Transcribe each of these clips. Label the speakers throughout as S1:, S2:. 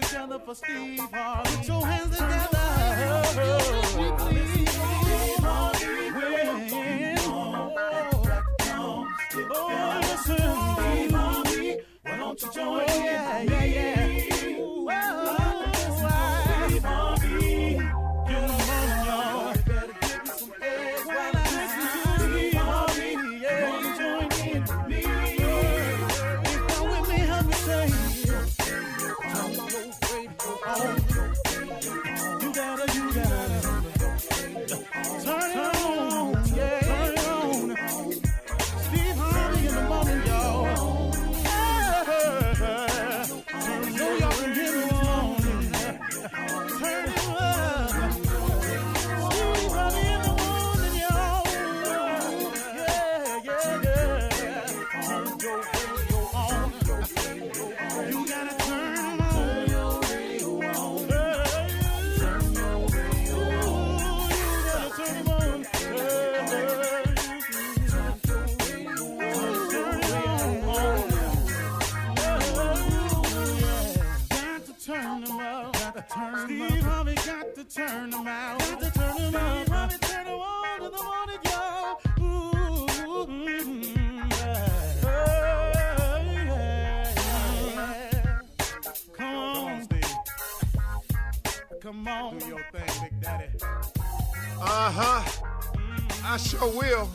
S1: together for Steve Harvey. Put your hands together. Wins. Oh, listen, Steve Harvey, why don't you join in? Yeah, yeah, yeah. Turn to turn Harvey turn to the morning, y'all. Ooh, mm. Come on, Steve. Come on. Do your thing, Big Daddy.
S2: Uh huh. I sure will.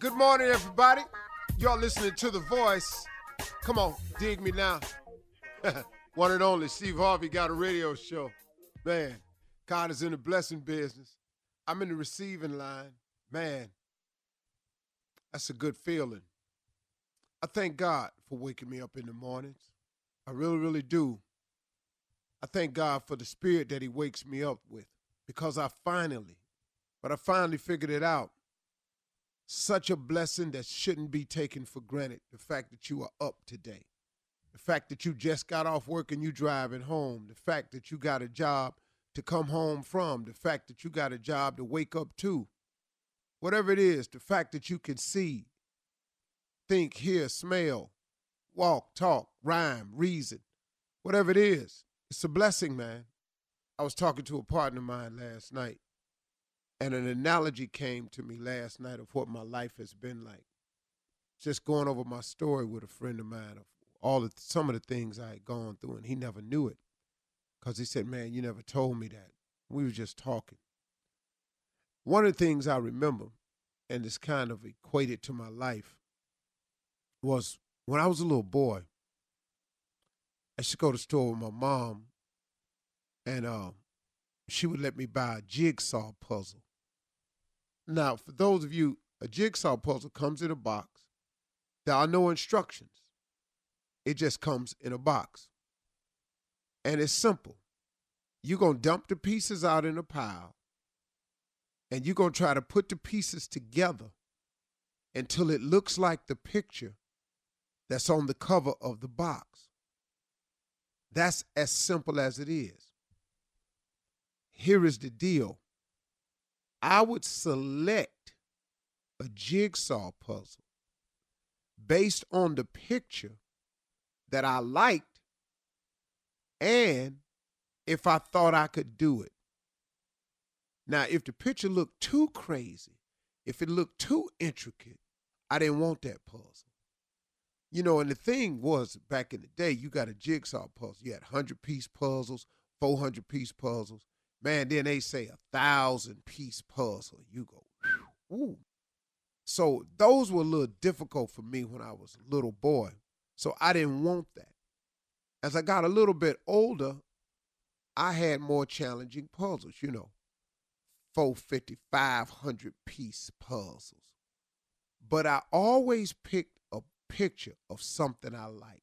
S2: Good morning, everybody. Y'all listening to The Voice. Come on, dig me now. One and only Steve Harvey got a radio show. Man, God is in the blessing business. I'm in the receiving line. Man, that's a good feeling. I thank God for waking me up in the mornings. I really, really do. I thank God for the spirit that He wakes me up with because I finally, but I finally figured it out. Such a blessing that shouldn't be taken for granted. The fact that you are up today, the fact that you just got off work and you driving home, the fact that you got a job to come home from, the fact that you got a job to wake up to, whatever it is, the fact that you can see, think, hear, smell, walk, talk, rhyme, reason, whatever it is, it's a blessing, man. I was talking to a partner of mine last night, and an analogy came to me last night of what my life has been like. Just going over my story with a friend of mine of all the some of the things I had gone through, and he never knew it because he said, "Man, you never told me that." We were just talking. One of the things I remember, and it's kind of equated to my life, was when I was a little boy. I used to go to the store with my mom, and uh, she would let me buy a jigsaw puzzle. Now, for those of you, a jigsaw puzzle comes in a box. There are no instructions. It just comes in a box. And it's simple. You're going to dump the pieces out in a pile, and you're going to try to put the pieces together until it looks like the picture that's on the cover of the box. That's as simple as it is. Here is the deal I would select a jigsaw puzzle based on the picture that I liked and if I thought I could do it. Now, if the picture looked too crazy, if it looked too intricate, I didn't want that puzzle. You know, and the thing was back in the day, you got a jigsaw puzzle. You had 100 piece puzzles, 400 piece puzzles. Man, then they say a thousand piece puzzle. You go, ooh. So those were a little difficult for me when I was a little boy. So I didn't want that. As I got a little bit older, I had more challenging puzzles, you know, 450, 500 piece puzzles. But I always picked a picture of something I liked.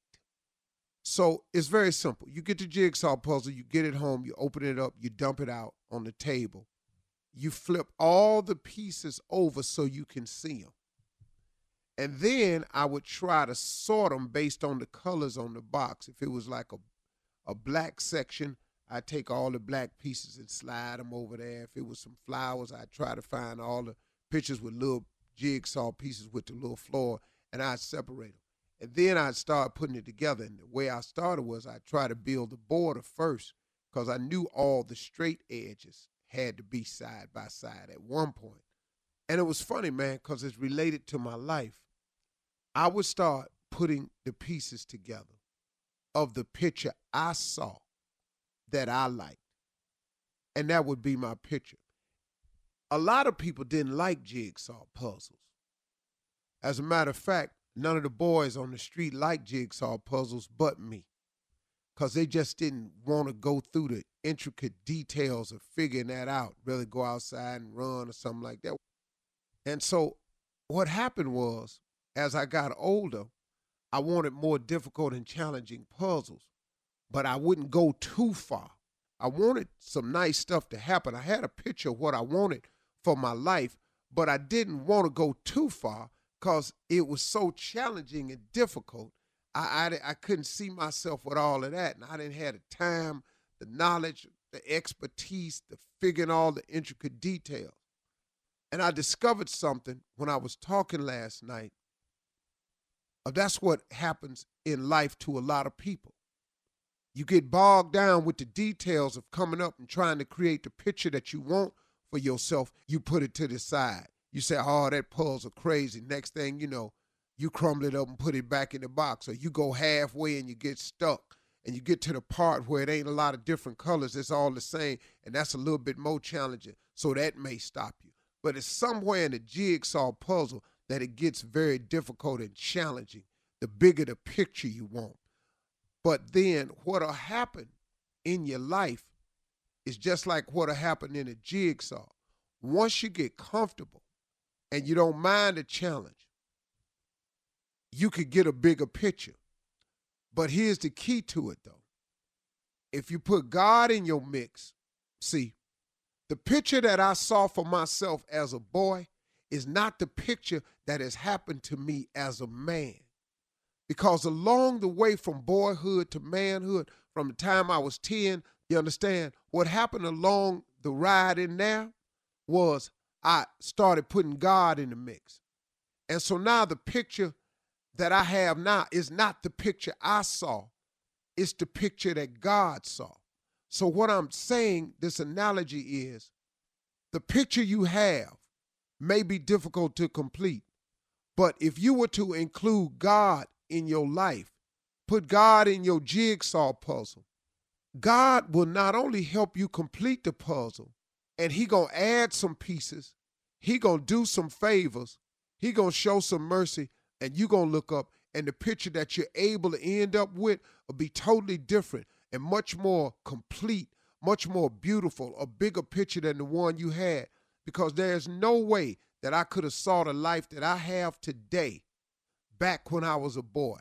S2: So it's very simple. You get the jigsaw puzzle, you get it home, you open it up, you dump it out on the table. You flip all the pieces over so you can see them. And then I would try to sort them based on the colors on the box. If it was like a, a black section, I'd take all the black pieces and slide them over there. If it was some flowers, I'd try to find all the pictures with little jigsaw pieces with the little floor, and I'd separate them. And then I'd start putting it together. And the way I started was I tried to build the border first because I knew all the straight edges had to be side by side at one point. And it was funny, man, because it's related to my life. I would start putting the pieces together of the picture I saw that I liked. And that would be my picture. A lot of people didn't like jigsaw puzzles. As a matter of fact, none of the boys on the street liked jigsaw puzzles but me. Because they just didn't want to go through the intricate details of figuring that out, really go outside and run or something like that. And so what happened was as I got older, I wanted more difficult and challenging puzzles, but I wouldn't go too far. I wanted some nice stuff to happen. I had a picture of what I wanted for my life, but I didn't want to go too far because it was so challenging and difficult. I, I, I couldn't see myself with all of that, and I didn't have the time, the knowledge, the expertise to figure all the intricate details. And I discovered something when I was talking last night Uh, that's what happens in life to a lot of people. You get bogged down with the details of coming up and trying to create the picture that you want for yourself. You put it to the side. You say, oh, that puzzle crazy. Next thing you know, you crumble it up and put it back in the box. Or you go halfway and you get stuck. And you get to the part where it ain't a lot of different colors. It's all the same. And that's a little bit more challenging. So that may stop you. But it's somewhere in the jigsaw puzzle that it gets very difficult and challenging the bigger the picture you want. But then what'll happen in your life is just like what'll happen in a jigsaw. Once you get comfortable and you don't mind the challenge, you could get a bigger picture. But here's the key to it though. If you put God in your mix, see, the picture that I saw for myself as a boy is not the picture that has happened to me as a man. Because along the way from boyhood to manhood, from the time I was 10, you understand, what happened along the ride in there was I started putting God in the mix. And so now the picture that I have now is not the picture I saw, it's the picture that God saw. So, what I'm saying, this analogy is the picture you have may be difficult to complete. But if you were to include God in your life, put God in your jigsaw puzzle, God will not only help you complete the puzzle, and he going to add some pieces, he going to do some favors, he going to show some mercy, and you going to look up and the picture that you're able to end up with will be totally different and much more complete, much more beautiful, a bigger picture than the one you had because there's no way that I could have saw the life that I have today back when I was a boy.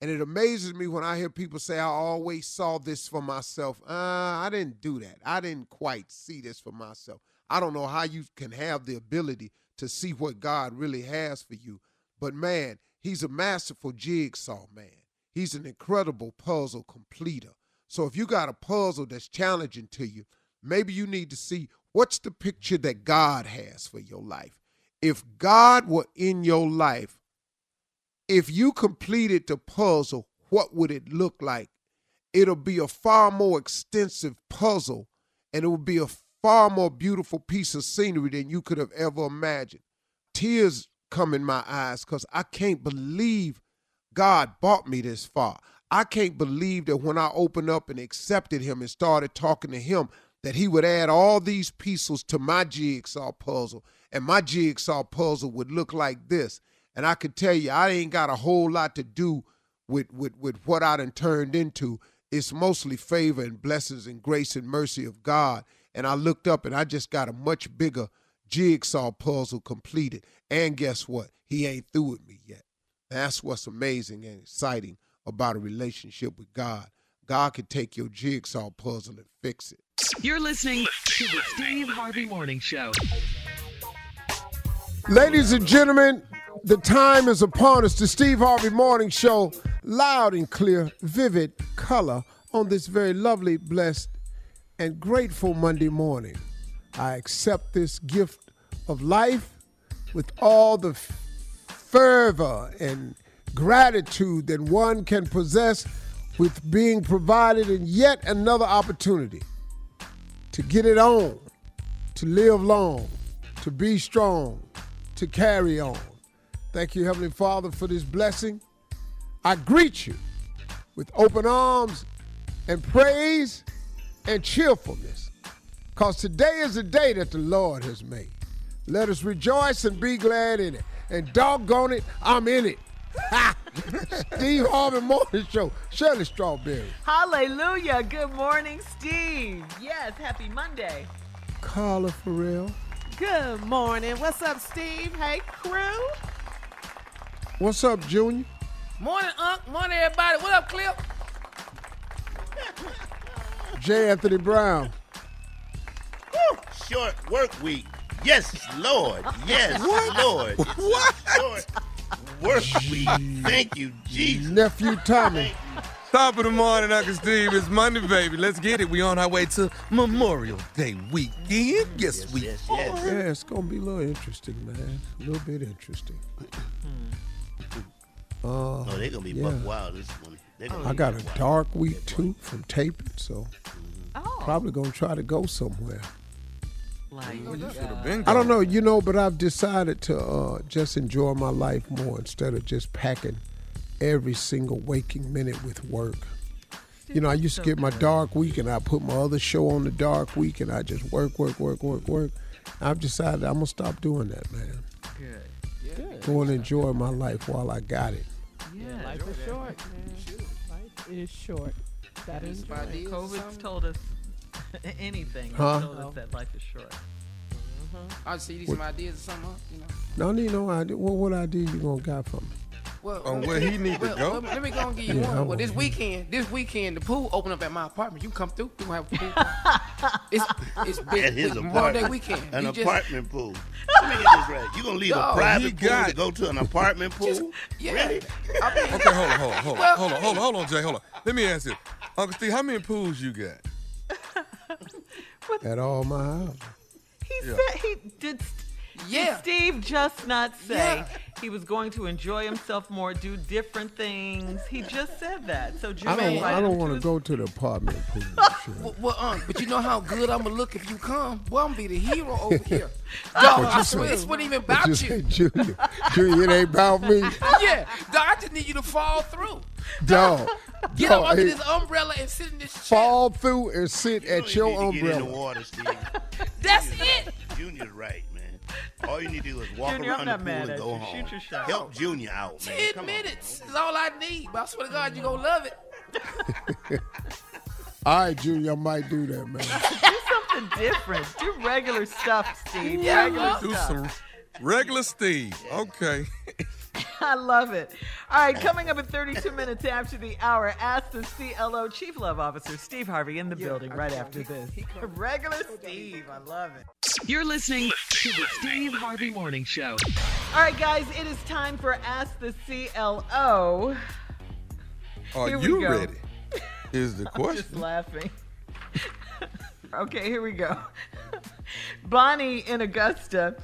S2: And it amazes me when I hear people say, I always saw this for myself. Uh, I didn't do that. I didn't quite see this for myself. I don't know how you can have the ability to see what God really has for you. But man, he's a masterful jigsaw man. He's an incredible puzzle completer. So if you got a puzzle that's challenging to you, maybe you need to see What's the picture that God has for your life? If God were in your life, if you completed the puzzle, what would it look like? It'll be a far more extensive puzzle and it would be a far more beautiful piece of scenery than you could have ever imagined. Tears come in my eyes because I can't believe God brought me this far. I can't believe that when I opened up and accepted Him and started talking to Him, that he would add all these pieces to my jigsaw puzzle, and my jigsaw puzzle would look like this. And I could tell you, I ain't got a whole lot to do with with with what I done turned into. It's mostly favor and blessings and grace and mercy of God. And I looked up and I just got a much bigger jigsaw puzzle completed. And guess what? He ain't through with me yet. That's what's amazing and exciting about a relationship with God. God can take your jigsaw puzzle and fix it.
S3: You're listening to the Steve Harvey Morning Show.
S2: Ladies and gentlemen, the time is upon us. The Steve Harvey Morning Show, loud and clear, vivid color on this very lovely, blessed, and grateful Monday morning. I accept this gift of life with all the f- fervor and gratitude that one can possess with being provided in yet another opportunity to get it on, to live long, to be strong, to carry on. Thank you, Heavenly Father, for this blessing. I greet you with open arms and praise and cheerfulness, because today is the day that the Lord has made. Let us rejoice and be glad in it. And doggone it, I'm in it. Ha! Steve Harvey Morning Show, Shirley Strawberry,
S4: Hallelujah. Good morning, Steve. Yes, happy Monday.
S2: Carla Ferrell.
S5: Good morning. What's up, Steve? Hey, crew.
S2: What's up, Junior?
S6: Morning, Unc. Morning, everybody. What up, Clip?
S2: J. Anthony Brown.
S7: Short work week. Yes, Lord. Yes, Lord.
S8: What?
S7: Short work week. Thank you, Jesus.
S2: Nephew Tommy.
S8: Top of the morning, Uncle Steve. It's Monday, baby. Let's get it. We on our way to Memorial Day weekend. Yes, we
S7: Yes, yes.
S2: Yeah, it's gonna be a little interesting, man. A little bit interesting. Hmm.
S7: Uh, oh, they're gonna be
S2: Yeah.
S7: buck wild this one.
S2: I got a dark week too from taping, so mm-hmm.
S4: Oh,
S2: probably gonna try to go somewhere.
S4: Like,
S8: You should have been.
S2: I don't know, you know, but I've decided to uh, just enjoy my life more instead of just packing every single waking minute with work. You know, I used to get my dark week and I put my other show on the dark week and I just work, work, work, work, work. I've decided I'm gonna stop doing that, man.
S4: good.
S2: Go and enjoy my life while I got it.
S4: Yeah.
S5: Life is short, man. Life is short. Gotta enjoy it.
S4: COVID's told us anything.
S2: Huh?
S4: It's told us that life is short. Mm-hmm.
S6: I'll see you some ideas or something, huh? you know.
S2: No need no idea. What what idea you gonna got from me?
S6: Well,
S8: On where he need to go?
S6: well, let me go and give you
S2: Yeah, I
S6: one. Well, this
S2: want-
S6: weekend, this weekend, the pool open up at my apartment. You come through, you gonna have a pool. it's it's big.
S7: At his
S6: Memorial
S7: apartment.
S6: Day weekend.
S7: An
S6: You just-
S7: apartment pool. Let me get this right. You gonna leave a
S6: Dog,
S8: he
S7: private pool
S8: got-
S7: to go to an apartment pool?
S6: Just- yeah.
S7: Really?
S6: I mean,
S8: Okay, hold on, hold on, hold on,
S6: Well-
S8: hold on, hold on, hold on, Jay, hold on. Let me ask you, Uncle Steve, how many pools you got?
S2: At all my house.
S4: He
S8: Yeah.
S4: said he did.
S6: Yeah.
S4: Did Steve just not say
S6: Yeah.
S4: he was going to enjoy himself more, do different things? He just said that. So Jim
S2: I don't
S4: invited
S2: I don't want to go to the apartment pool. Sure.
S6: Well, well, um, but you know how good I'm gonna look if you come. Boy, I'm gonna be the hero over here. Dog, I swear this wasn't even about
S2: Just
S6: you.
S2: say, Junior, Junior, it ain't about me.
S6: Yeah, dog, I just need you to fall through.
S2: Dog.
S6: Get
S2: dog,
S6: up under this umbrella and sit in this chair.
S2: fall through and sit
S7: You
S2: at your
S7: even need to get in the
S2: umbrella.
S7: water, Steve.
S6: That's it.
S7: Junior's right, man. All you need to do is walk
S4: Junior, I'm
S7: around the pool and go
S4: you.
S7: home.
S4: Shoot your shot.
S7: Help Junior out, man.
S6: Ten
S7: Come on,
S6: minutes is all I need. But I swear to God, you gonna love it.
S2: All right, Junior, I might do that, man.
S4: Do something different. Do regular stuff, Steve.
S6: Yeah,
S4: regular?
S8: Do
S4: stuff.
S8: some regular Steve. Okay.
S4: I love it. All right, coming up at 32 minutes after the hour, ask the CLO Chief Love Officer Steve Harvey in the building right after this. Regular Steve, I love it.
S3: You're listening to the Steve Harvey Morning Show.
S4: All right, guys, it is time for Ask the CLO.
S8: Are you
S4: go.
S8: ready? Is the question.
S4: Just
S8: question.
S4: laughing. okay, here we go. Bonnie in Augusta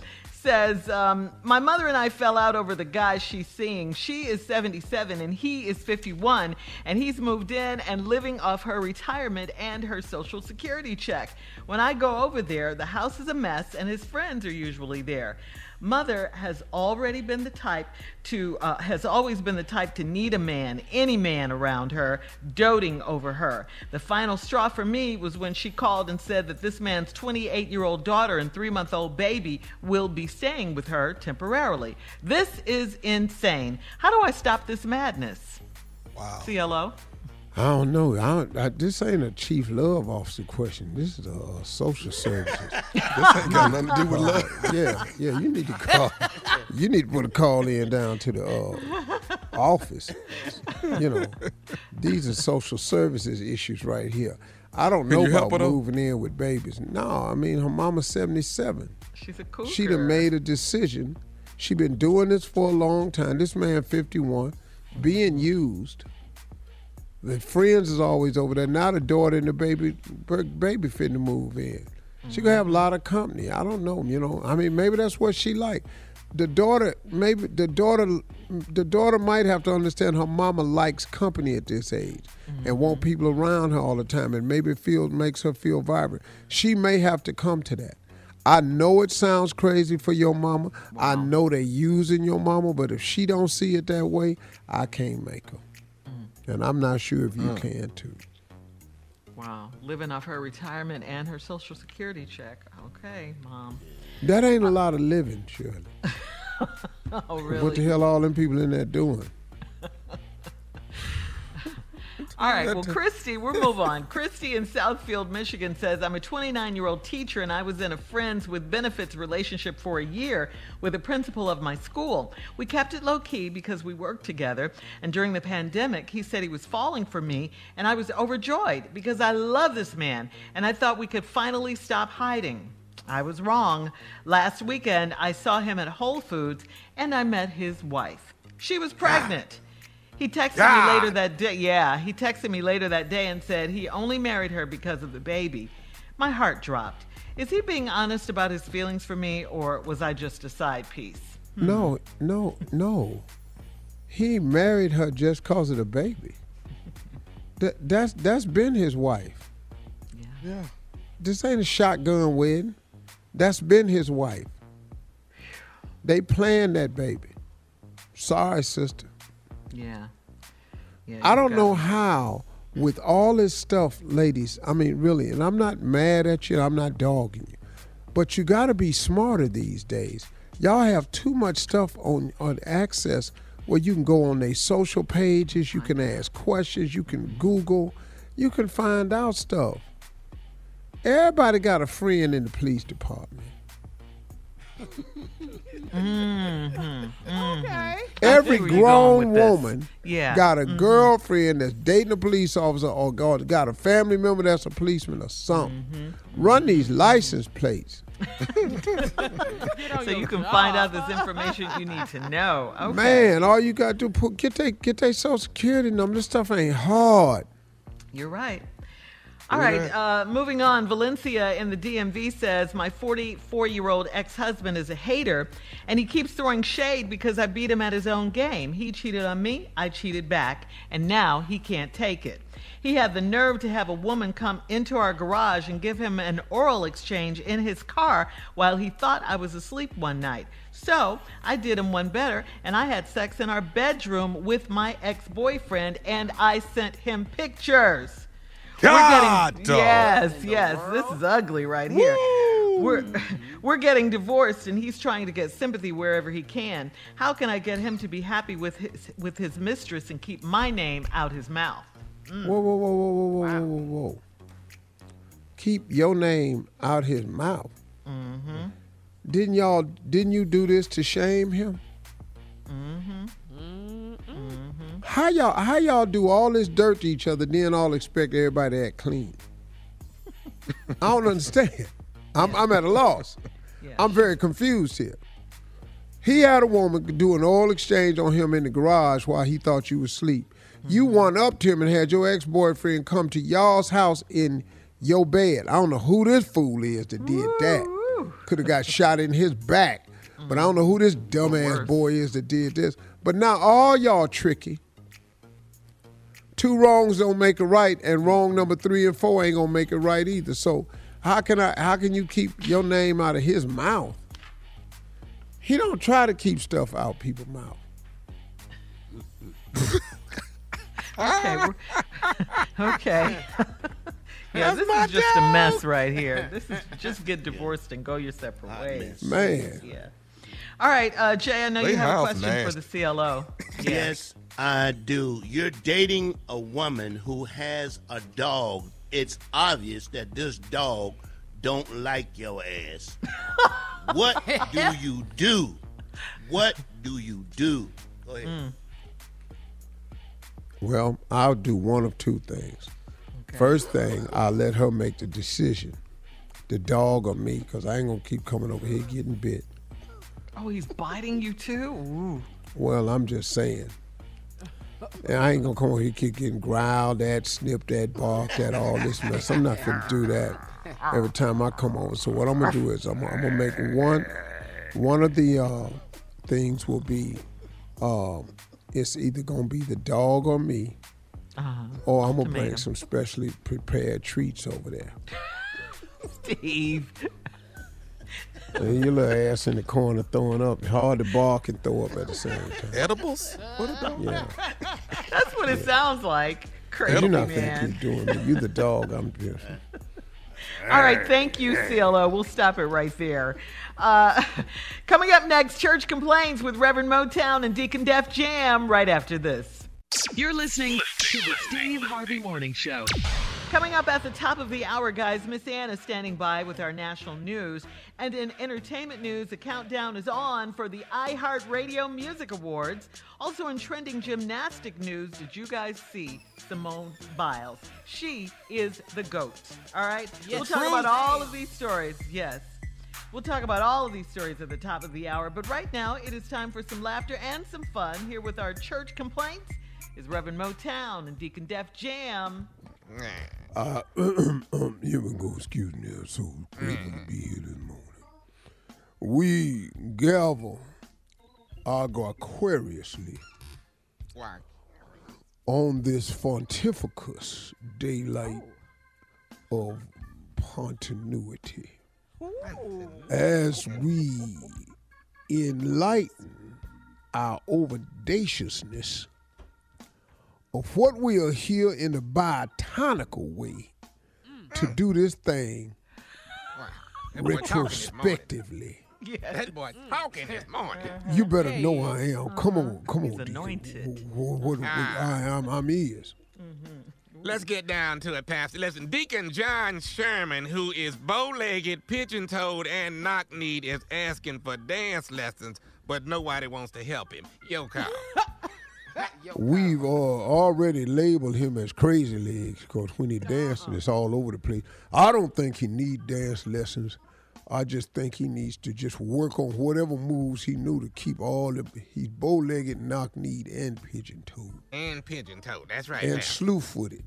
S4: says, um, My mother and I fell out over the guy she's seeing. She is 77 and he is 51, and he's moved in and living off her retirement and her social security check. When I go over there, the house is a mess and his friends are usually there. Mother has already been the type to, uh, has always been the type to need a man, any man around her, doting over her. The final straw for me was when she called and said that this man's 28 year old daughter and three month old baby will be staying with her temporarily. This is insane. How do I stop this madness?
S8: Wow.
S4: CLO?
S2: I don't know. I don't, I, this ain't a chief love officer question. This is a uh, social services.
S8: This ain't got nothing to do with love.
S2: yeah, yeah. You need to call. You need to put a call in down to the uh, office. you know, these are social services issues right here. I don't know about moving in with babies. No, I mean her mama's seventy seven.
S4: She's a cougar.
S2: She done made a decision. She been doing this for a long time. This man, 51, being used. The friends is always over there. Now the daughter and the baby, baby finna move in. She gonna have a lot of company. I don't know, you know. I mean, maybe that's what she like. The daughter, maybe the daughter, the daughter might have to understand her mama likes company at this age and mm-hmm. want people around her all the time, and maybe feel makes her feel vibrant. She may have to come to that. I know it sounds crazy for your mama. I know they using your mama, but if she don't see it that way, I can't make her. And I'm not sure if you mm. can too.
S4: Wow. Living off her retirement and her social security check. Okay, mom.
S2: That ain't a lot of living, Shirley.
S4: Oh, really?
S2: What the hell all them people in there doing?
S4: All right, well, Christy, we'll move on. Christy in Southfield, Michigan says, I'm a 29 year old teacher and I was in a friends with benefits relationship for a year with the principal of my school. We kept it low key because we worked together. And during the pandemic, he said he was falling for me and I was overjoyed because I love this man and I thought we could finally stop hiding. I was wrong. Last weekend, I saw him at Whole Foods and I met his wife. She was pregnant. He texted me later that day. Yeah, he texted me later that day and said he only married her because of the baby. My heart dropped. Is he being honest about his feelings for me, or was I just a side piece? Hmm.
S2: No, no, no. He married her just cause of the baby. That, that's that's been his wife.
S8: Yeah.
S2: This ain't a shotgun wedding. That's been his wife. They planned that baby. Sorry, sister.
S4: Yeah. Yeah.
S2: I don't know
S4: me.
S2: how, with all this stuff, ladies, I mean, really, and I'm not mad at you, I'm not dogging you, but you got to be smarter these days. Y'all have too much stuff on, on access where you can go on their social pages, you can ask questions, you can Google, you can find out stuff. Everybody got a friend in the police department.
S4: I
S2: Every
S4: see where you're
S2: grown woman
S4: Yeah.
S2: got a girlfriend that's dating a police officer or got got a family member that's a policeman or something.
S4: Mm-hmm.
S2: Run these license plates.
S4: So you can find out this information you need to know. Okay.
S2: Man, all you got to do put get they get their social security number. This stuff ain't hard.
S4: You're right. All right, uh, moving on. Valencia in the DMV says my 44 year old ex husband is a hater and he keeps throwing shade because I beat him at his own game. He cheated on me, I cheated back, and now he can't take it. He had the nerve to have a woman come into our garage and give him an oral exchange in his car while he thought I was asleep one night. So I did him one better and I had sex in our bedroom with my ex boyfriend and I sent him pictures.
S8: God,
S4: we're getting, yes, yes. This is ugly right here. Woo. We're we're getting divorced, and he's trying to get sympathy wherever he can. How can I get him to be happy with his with his mistress and keep my name out his mouth?
S2: Mm. Whoa, whoa, whoa, whoa, whoa, wow. whoa, whoa, whoa! Keep your name out his mouth.
S4: Mm-hmm.
S2: Didn't y'all? Didn't you do this to shame him?
S4: Mm-hmm.
S2: How y'all? How y'all do all this dirt to each other? Then all expect everybody to act clean. I don't understand. I'm, I'm at a loss.
S4: Yeah.
S2: I'm very confused here. He had a woman do an oil exchange on him in the garage while he thought you was asleep. You went up to him and had your ex boyfriend come to y'all's house in your bed. I don't know who this fool is that did that. Could have got shot in his back. But I don't know who this dumbass boy is that did this. But now all y'all tricky. Two wrongs don't make a right, and wrong number three and four ain't gonna make it right either. So how can I how can you keep your name out of his mouth? He don't try to keep stuff out people's mouth.
S4: Okay. okay. yeah, this is just a mess right here. This is just get divorced and go your separate ways.
S2: Man.
S4: Yeah. All right, uh, Jay. I know
S8: They
S4: you have a
S8: house
S4: question for the CLO.
S7: Yes, I do. You're dating a woman who has a dog. It's obvious that this dog don't like your ass. what do you do? What do you do? Go ahead. Hmm.
S2: Well, I'll do one of two things. First thing, I'll let her make the decision, the dog or me, because I ain't gonna keep coming over here getting bit.
S4: Oh, he's biting you too. Ooh.
S2: Well, I'm just saying. And I ain't gonna come over here keep getting growled at, snipped at, barked at, all this mess. I'm not gonna do that every time I come over. So what I'm gonna do is I'm, I'm gonna make one. One of the uh, things will be, um, it's either gonna be the dog or me, or I'm gonna bring some specially prepared treats over there.
S4: Steve.
S2: And your little ass in the corner throwing up, hard to bark and throw up at the same time.
S8: Edibles? What about?
S2: Yeah.
S4: That's what it sounds like. Crazy
S2: You're not
S4: man.
S2: think you're doing it. You're the dog. I'm just.
S4: All right, thank you, CLO. We'll stop it right there. Uh, coming up next, Church Complaints with Reverend Motown and Deacon Def Jam right after this.
S3: You're listening to the Steve Harvey Morning Show.
S4: Coming up at the top of the hour, guys, Miss Ann is standing by with our national news. And in entertainment news, the countdown is on for the iHeartRadio Music Awards. Also in trending gymnastic news, did you guys see Simone Biles? She is the GOAT. All right? Yes. we'll talk about all of these stories. Yes. We'll talk about all of these stories at the top of the hour. But right now, it is time for some laughter and some fun. Here with our church complaints is Reverend Motown and Deacon Def Jam.
S2: Uh, um, you can go, excuse me, I'm so grateful to be here this morning. We gather Aquariously on this pontificus daylight of continuity as we enlighten our overdaciousness of what we are here in the botanical way to do this thing retrospectively.
S9: Yeah, That boy talking this morning.
S2: You better know I am. Come on, uh-huh. come
S4: He's
S2: on, Deacon.
S4: anointed.
S2: What, what, what, I am, I'm is. Mm-hmm.
S9: Let's get down to it, Pastor. Listen, Deacon John Sherman, who is bow-legged, pigeon-toed, and knock-kneed, is asking for dance lessons, but nobody wants to help him. Yo, Carl.
S2: We've uh, already labeled him as crazy legs because when he dancing, it's all over the place. I don't think he need dance lessons. I just think he needs to just work on whatever moves he knew to keep all the. He's bow-legged, knock-kneed, and pigeon-toed,
S9: and pigeon-toed. That's right,
S2: and
S9: Pastor.
S2: slew-footed.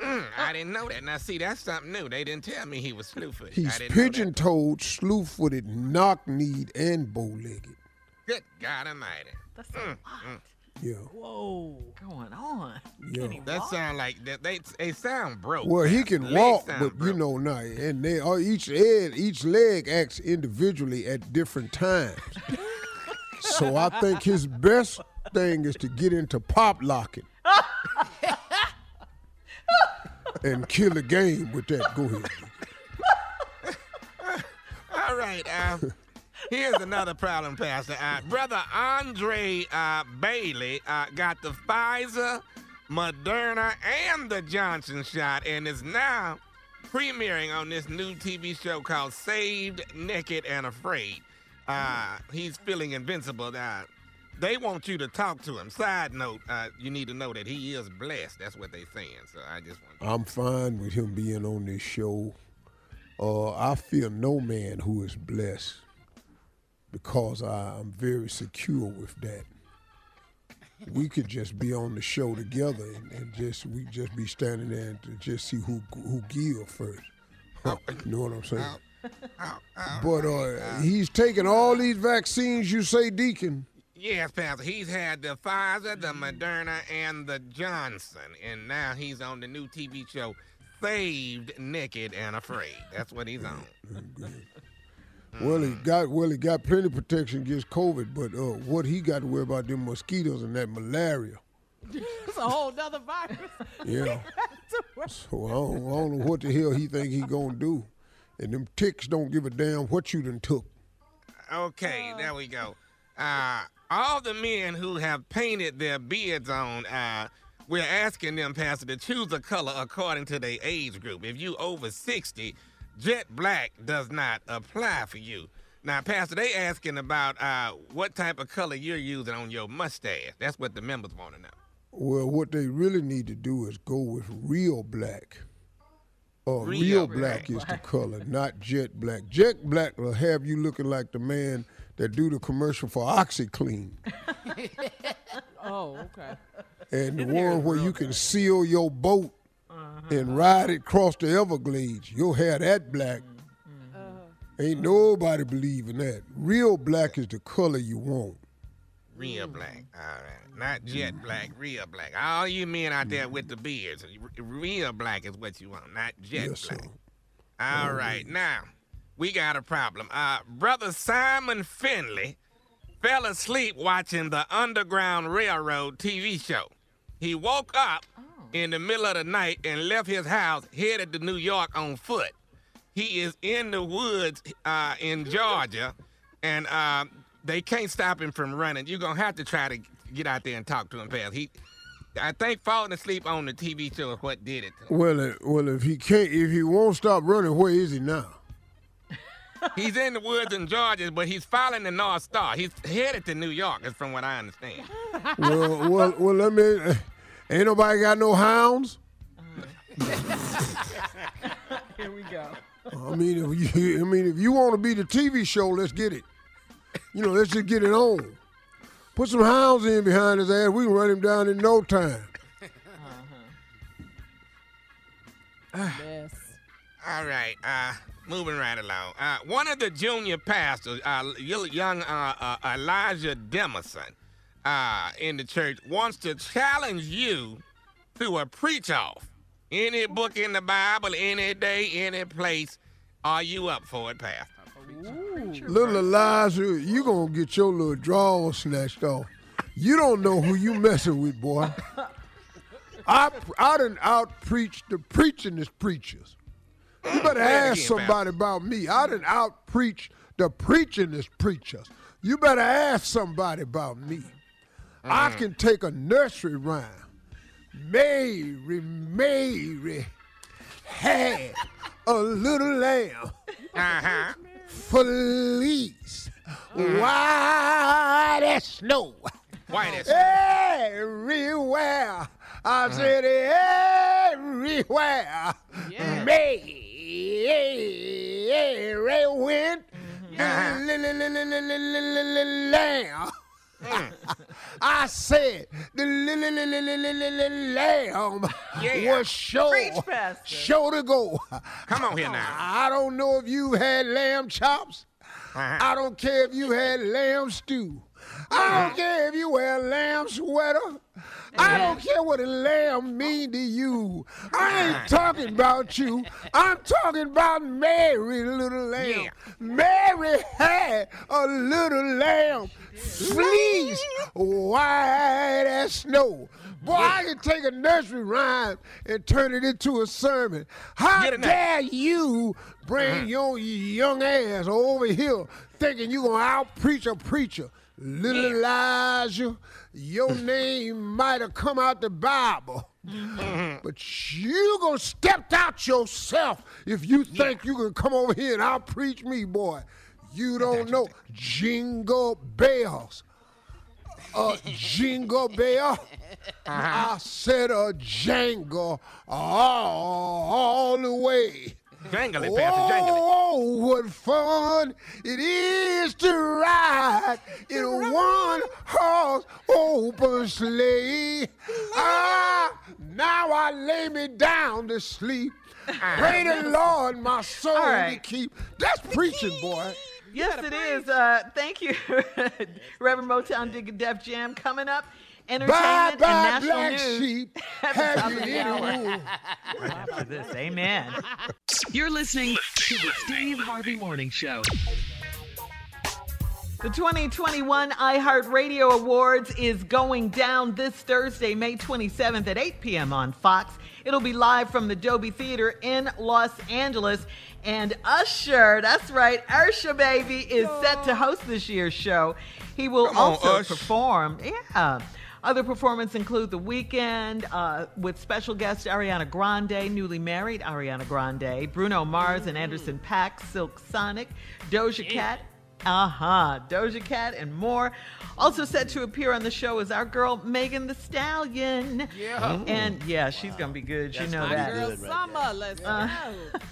S9: Mm, I didn't know that. Now, see, that's something new. They didn't tell me he was slew-footed.
S2: He's
S9: I didn't know that.
S2: pigeon-toed, slew-footed, knock-kneed, and bow-legged.
S9: Good God Almighty.
S4: That's a
S9: Mm,
S4: lot
S2: Yeah,
S5: Whoa.
S4: going on.
S2: yeah.
S9: That
S4: walk?
S9: sound like that. They, they sound broke.
S2: Well, he can
S9: Legs
S2: walk,
S9: sound
S2: but you know now, and they are each leg, each leg acts individually at different times. so I think his best thing is to get into pop locking and kill the game with that. Go ahead.
S9: All right. Uh, here's another problem, Pastor. Uh, Brother Andre uh, Bailey uh, got the Pfizer, Moderna, and the Johnson shot, and is now premiering on this new TV show called Saved, Naked, and Afraid. Uh, he's feeling invincible. Uh, they want you to talk to him. Side note, uh, you need to know that he is blessed. That's what they're saying. So I just want.
S2: I'm fine with him being on this show. Uh, I fear no man who is blessed because I, I'm very secure with that. We could just be on the show together and, and just we just be standing there and to just see who who give first. you know what I'm saying? But uh, he's taking all these vaccines. You say, Deacon?
S9: Yes, Pastor. He's had the Pfizer, the Moderna, and the Johnson, and now he's on the new TV show, Saved, Naked, and Afraid. That's what he's on.
S2: Well, he got well, he got plenty of protection against COVID, but uh, what he got to worry about them mosquitoes and that malaria.
S5: It's a whole nother virus.
S2: Yeah. So I don't, I don't know what the hell he think he gonna do, and them ticks don't give a damn what you done took.
S9: Okay, there we go. Uh, all the men who have painted their beards on, uh, we're asking them, Pastor, to choose a color according to their age group. If you over 60, jet black does not apply for you. Now, Pastor, they asking about uh, what type of color you're using on your mustache. That's what the members want to know.
S2: Well, what they really need to do is go with real black. Uh, real,
S9: Real
S2: black,
S9: black.
S2: is the color, not jet black. Jet black will have you looking like the man that do the commercial for OxiClean.
S5: Oh, okay.
S2: and the one where you can seal your boat and mm-hmm. ride it across the Everglades. Your hair that black. Mm-hmm. Ain't nobody believing that. Real black is the color you want.
S9: Real black. All right. Not jet mm-hmm. black, real black. All you men out there with the beards, real black is what you want, not jet
S2: Yes,
S9: black.
S2: sir.
S9: All right, now we got a problem. Uh, brother Simon Finley fell asleep watching the Underground Railroad TV show. He woke up oh. In the middle of the night and left his house, headed to New York on foot. He is in the woods uh, in Georgia, and uh, they can't stop him from running. You're gonna have to try to get out there and talk to him fast. He, I think, falling asleep on the TV show is what did it. to him.
S2: Well, uh, well, if he can't, if he won't stop running, where is he now?
S9: He's in the woods in Georgia, but he's following the North Star. He's headed to New York, is from what I understand.
S2: well, well, well, let me. Ain't nobody got no hounds.
S4: Here we go.
S2: I mean, if you, I mean, if you want to be the TV show, let's get it. You know, let's just get it on. Put some hounds in behind his ass. We can run him down in no time.
S5: Yes.
S9: All right, uh, moving right along. Uh, one of the junior pastors, uh, young uh, uh, Elijah Demerson, uh, in the church, wants to challenge you to a preach-off. Any book in the Bible, any day, any place. Are you up for it, Pastor?
S2: Little Elijah, you gonna get your little drawers snatched off. You don't know who you messing with, boy. I I done out preach the preachingest preachers. You better ask
S9: again,
S2: somebody about me. I done out preach the preachingest preachers. You better ask somebody about me. I mm-hmm. can take a nursery rhyme. Mary, Mary had a little lamb.
S9: Uh-huh.
S2: Felice, mm-hmm. white as snow.
S9: White as snow.
S2: Everywhere. I uh-huh. said everywhere. Mary went. Mm-hmm. Lamb. Mm. I said the lamb
S9: Yeah.
S2: was sure,
S4: Preach, Pastor.
S2: sure to go.
S9: Come on here now.
S2: I don't know if you had lamb chops.
S9: Uh-huh.
S2: I don't care if you had lamb stew. I don't mm. care if you wear a lamb sweater. I don't care what a lamb mean to you. I ain't uh-huh. talking about you. I'm talking about Mary, little lamb.
S9: Yeah.
S2: Mary had a little lamb, fleece white as snow. Boy, I can take a nursery rhyme and turn it into a sermon. How
S9: Get it now.
S2: dare you bring uh-huh. your young ass over here thinking you gonna out preach a preacher? Little Elijah, your name might have come out the Bible. Mm-hmm. But you gonna step out yourself if you think you can come over here and out preach me, boy. You don't know jingle bells. A jingle bell. I said a jangle all the way.
S9: Jangle it, Pastor, jangle it.
S2: Oh, what fun it is to ride in a one horse open sleigh. Ah, now I lay me down to sleep. Pray the Lord my soul
S4: All
S2: to keep. That's preaching, boy.
S4: Yes, it is. Uh, thank you, Reverend Motown Dig Def Jam. Coming up, entertainment
S2: bye,
S4: and national
S2: black
S4: news.
S2: sheep.
S4: at the top
S2: Have you any
S4: hour. After this, amen.
S3: You're listening to the Steve Harvey Morning Show.
S4: The 2021 iHeartRadio Awards is going down this Thursday, May 27th at 8 p.m. on Fox. It'll be live from the Dolby Theater in Los Angeles. And Usher, that's right, Usher baby is set to host this year's show. He will
S9: Come
S4: also
S9: Ush.
S4: perform. Yeah. Other performances include The Weeknd uh, with special guest Ariana Grande, newly married Ariana Grande, Bruno Mars and Anderson Paak, Silk Sonic, Doja Cat, Uh huh. Doja Cat and more. Also set to appear on the show is our girl Megan Thee Stallion.
S6: Yeah.
S4: And yeah, she's gonna be good. You
S7: That's
S4: know
S7: gonna be
S4: that.
S5: Girl,
S7: right
S5: summer, let's
S4: Uh,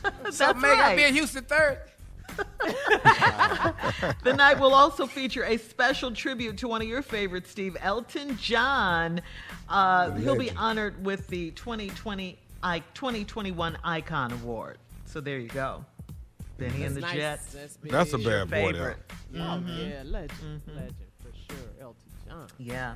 S5: go.
S4: That's
S6: So Megan, I'll
S4: right.
S6: be in Houston third.
S4: The night will also feature a special tribute to one of your favorites, Steve Elton John. Uh, he'll be honored with the 2020 I, 2021 Icon Award. So there you go. Benny and the
S5: Nice.
S4: Jets.
S5: That's.
S8: That's a bad boy
S4: favorite.
S8: there.
S5: Oh, yeah, legend. Mm-hmm. Legend for sure. Elton John.
S4: Yeah.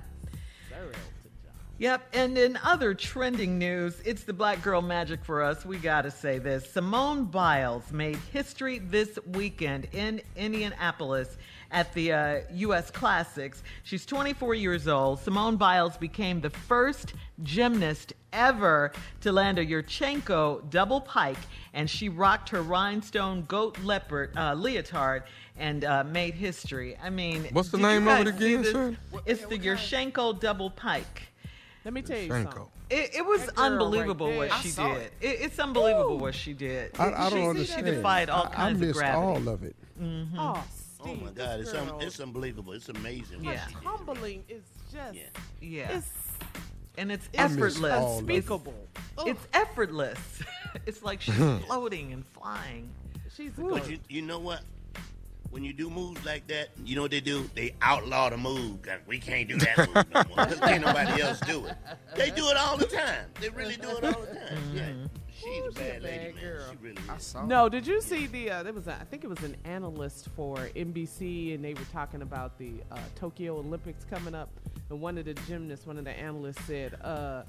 S5: Sir Elton John.
S4: Yep, and in other trending news, it's the black girl magic for us. We got to say this. Simone Biles made history this weekend in Indianapolis at the uh, U.S. Classics. She's 24 years old. Simone Biles became the first gymnast ever to land a Yurchenko double pike, and she rocked her rhinestone goat leopard uh, leotard and uh, made history. I mean,
S8: What's the name of it again, sir?
S4: It's the Yurchenko double pike.
S5: Let me tell you
S8: Shanko.
S5: something.
S4: It, it was unbelievable
S5: right
S4: what she did.
S6: it.
S4: It, it's unbelievable what she did.
S2: I, I
S4: she,
S2: don't
S4: she
S2: understand.
S4: defied all
S2: I- I,
S4: kinds of
S2: missed
S4: gravity.
S2: all of it.
S5: Oh,
S7: Oh my God,
S5: this
S7: it's, un- it's unbelievable. It's amazing.
S4: Yeah.
S5: humbling is just,
S7: Yeah.
S4: Yeah,
S5: it's
S4: and it's effortless.
S2: all
S5: unspeakable. Ugh,
S4: It's effortless. it's like she's hmm. floating and flying.
S5: she's a
S7: But you, you know what? When you do moves like that, you know what they do? They outlaw the move. 'cause We can't do that move no more. 'cause can't nobody else do it. They do it all the time. They really do it all the time. Mm-hmm. Yeah. She's a bad lady,
S5: bad
S7: man.
S5: girl.
S7: She really
S6: I saw.
S5: No, did you see the? Uh, there was, a, I think it was an analyst for NBC, and they were talking about the uh, Tokyo Olympics coming up. And one of the gymnasts, one of the analysts said, uh,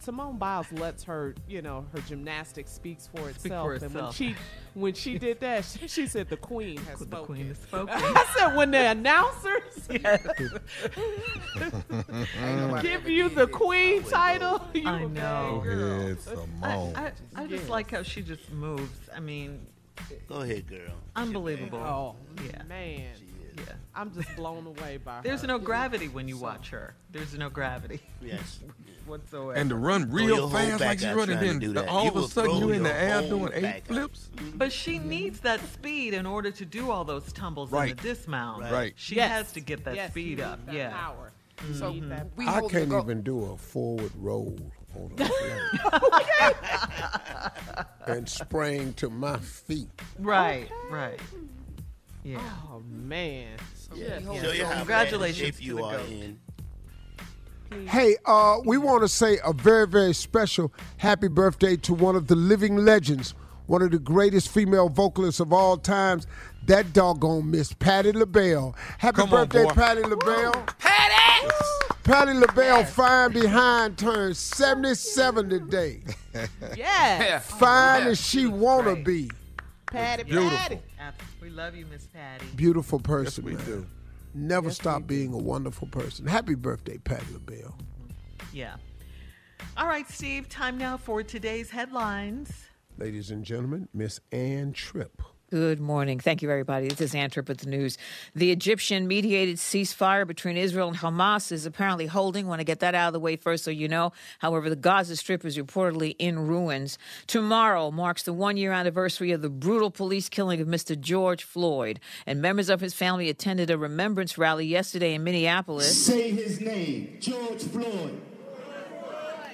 S5: Simone Biles lets her, you know, her gymnastics speaks for
S4: Speak
S5: itself.
S4: for
S5: and when she, when she did that, she, she said the queen has
S4: The
S5: spoken.
S4: queen has spoken.
S5: I said when the announcers
S6: Ain't
S5: give you the queen title, you
S4: I
S5: a
S4: know.
S5: girl.
S8: ahead,
S4: I, I, I just
S5: Yes.
S4: like how she just moves. I mean,
S7: Go ahead, girl.
S4: unbelievable.
S5: Oh
S4: Yeah.
S5: man,
S4: Yeah.
S5: I'm just blown away by her
S4: There's
S5: her.
S4: no gravity when you watch her. There's no gravity
S7: Yes.
S4: Whatsoever.
S8: and to run real
S7: your
S8: fast like
S7: back
S8: she's running,
S7: trying to
S8: then
S7: do that.
S8: all
S7: You
S8: of a sudden
S7: throw
S8: you in the
S7: your
S8: air doing eight
S7: out.
S8: flips.
S4: But she needs that speed in order to do all those tumbles
S8: Right.
S4: and the dismount.
S7: Right.
S8: Right.
S4: She
S5: Yes.
S4: has to get that
S5: yes,
S4: speed up.
S5: need that
S4: Yeah.
S5: Power. Mm-hmm.
S6: So
S5: You need that
S6: we
S2: I can't even do a forward roll on a plane. and sprang to my feet.
S4: Right. Right. Yeah.
S5: Oh man.
S7: Yeah.
S6: hope
S7: Show you
S6: so.
S7: how
S4: Congratulations
S7: bad
S4: to
S7: shape you
S4: the
S7: are
S4: goat.
S7: In.
S2: Hey, uh, we want to say a very, very special happy birthday to one of the living legends, one of the greatest female vocalists of all times, that doggone Miss Patti LaBelle. Happy
S8: Come
S2: birthday,
S8: boy.
S2: Patti LaBelle.
S6: Patty!
S2: Patti LaBelle, fine behind, turned 77 today.
S5: Yes.
S6: Yeah.
S2: Fine
S6: Yeah.
S2: as she wanna be.
S5: Patty,
S8: Beautiful.
S5: Patty.
S4: We love you, Miss Patty.
S2: Beautiful person,
S8: we
S2: man.
S8: do.
S2: Never stop being a wonderful person. Happy birthday, Patti LaBelle.
S4: Yeah. All right, Steve. Time now for today's headlines.
S2: Ladies and gentlemen, Miss Ann Tripp.
S10: Good morning. Thank you, everybody. This is Ann Tripp with the news. The Egyptian mediated ceasefire between Israel and Hamas is apparently holding. Want to get that out of the way first so you know. However, the Gaza Strip is reportedly in ruins. Tomorrow marks the one year anniversary of the brutal police killing of Mr. George Floyd, and members of his family attended a remembrance rally yesterday in Minneapolis.
S1: Say his name, George Floyd.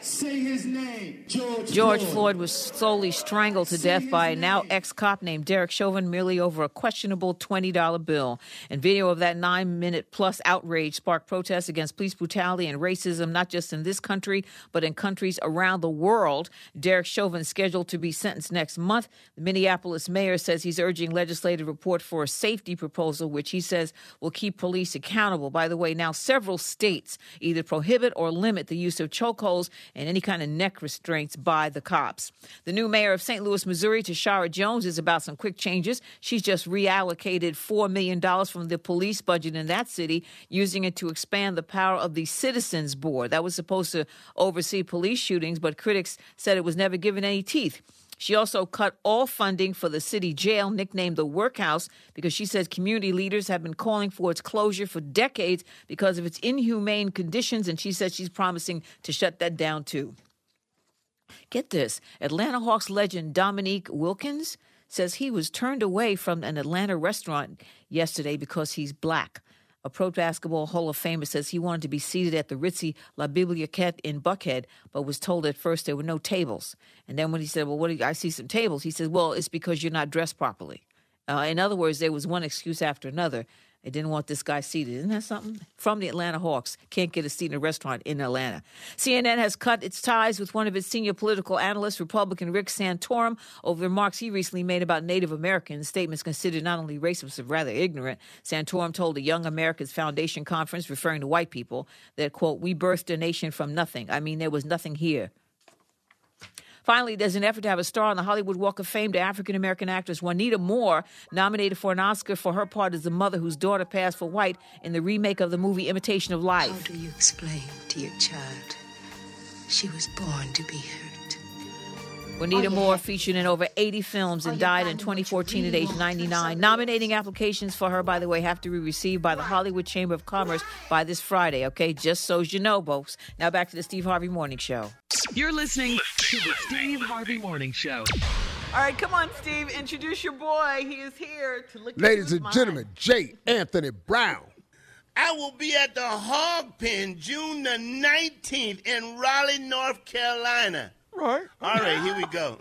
S1: Say his name, George,
S10: George Floyd was slowly strangled to death by a now ex cop named Derek Chauvin merely over a questionable $20 bill. And video of that nine minute plus outrage sparked protests against police brutality and racism, not just in this country, but in countries around the world. Derek Chauvin is scheduled to be sentenced next month. The Minneapolis mayor says he's urging legislative report for a safety proposal, which he says will keep police accountable. By the way, now several states either prohibit or limit the use of chokeholds and any kind of neck restraints by the cops. The new mayor of St. Louis, Missouri, Tishaura Jones, is about some quick changes. She's just reallocated $4 million from the police budget in that city, using it to expand the power of the Citizens Board. That was supposed to oversee police shootings, but critics said it was never given any teeth. She also cut all funding for the city jail, nicknamed the Workhouse, because she says community leaders have been calling for its closure for decades because of its inhumane conditions, and she says she's promising to shut that down too. Get this Atlanta Hawks legend Dominique Wilkins says he was turned away from an Atlanta restaurant yesterday because he's black. A pro basketball Hall of Famer says he wanted to be seated at the ritzy La Bibliothèque in Buckhead, but was told at first there were no tables. And then when he said, "Well, what do you, I see some tables?" He said, "Well, it's because you're not dressed properly." Uh, in other words, there was one excuse after another. They didn't want this guy seated. Isn't that something? From the Atlanta Hawks, can't get a seat in a restaurant in Atlanta. CNN has cut its ties with one of its senior political analysts, Republican Rick Santorum, over remarks he recently made about Native Americans. Statements considered not only racist but rather ignorant. Santorum told a Young America's Foundation conference, referring to white people, that, quote, we birthed a nation from nothing. I mean, there was nothing here. Finally, there's an effort to have a star on the Hollywood Walk of Fame to African American actress Juanita Moore, nominated for an Oscar for her part as the mother whose daughter passed for white in the remake of the movie Imitation of Life.
S11: How do you explain to your child she was born to be hurt?
S10: Juanita oh, Moore featured in over 80 films oh, and died in 2014 at age 99. Nominating applications for her, by the way, have to be received by the Hollywood Chamber of Commerce by this Friday, okay? Just so you know, folks. Now back to the Steve Harvey Morning Show.
S3: You're listening to the Steve Harvey Morning Show.
S4: All right, come on, Steve. Introduce your boy. He is here to look
S2: Ladies and gentlemen, J. Anthony Brown.
S7: I will be at the Hog Pen June the 19th in Raleigh, North Carolina.
S8: Right.
S7: All right, here we go.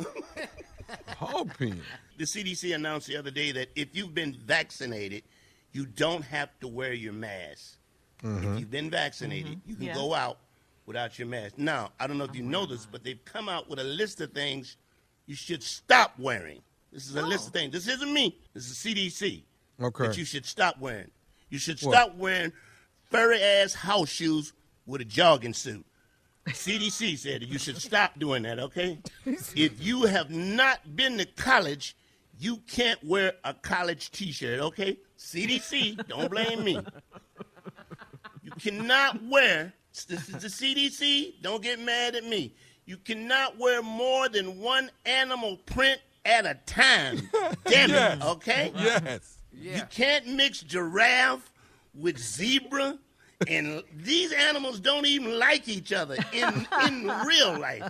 S8: Hog pen.
S7: The CDC announced the other day that if you've been vaccinated, you don't have to wear your mask. If mm-hmm. you've been vaccinated, mm-hmm. you can
S4: Yeah.
S7: go out without your mask. Now, I don't know if you know this, but they've come out with a list of things you should stop wearing. This is a list oh. of things. This isn't me. This is CDC.
S8: Okay.
S7: That you should stop wearing. You should
S8: What?
S7: stop wearing furry ass house shoes with a jogging suit. CDC said you should stop doing that, okay? If you have not been to college, you can't wear a college t shirt, okay? CDC, don't blame me. You cannot wear, this is the CDC, don't get mad at me. You cannot wear more than one animal print at a time. Damn
S8: Yes.
S7: it, okay?
S8: Yes.
S7: You can't mix giraffe with zebra, and these animals don't even like each other in in real life.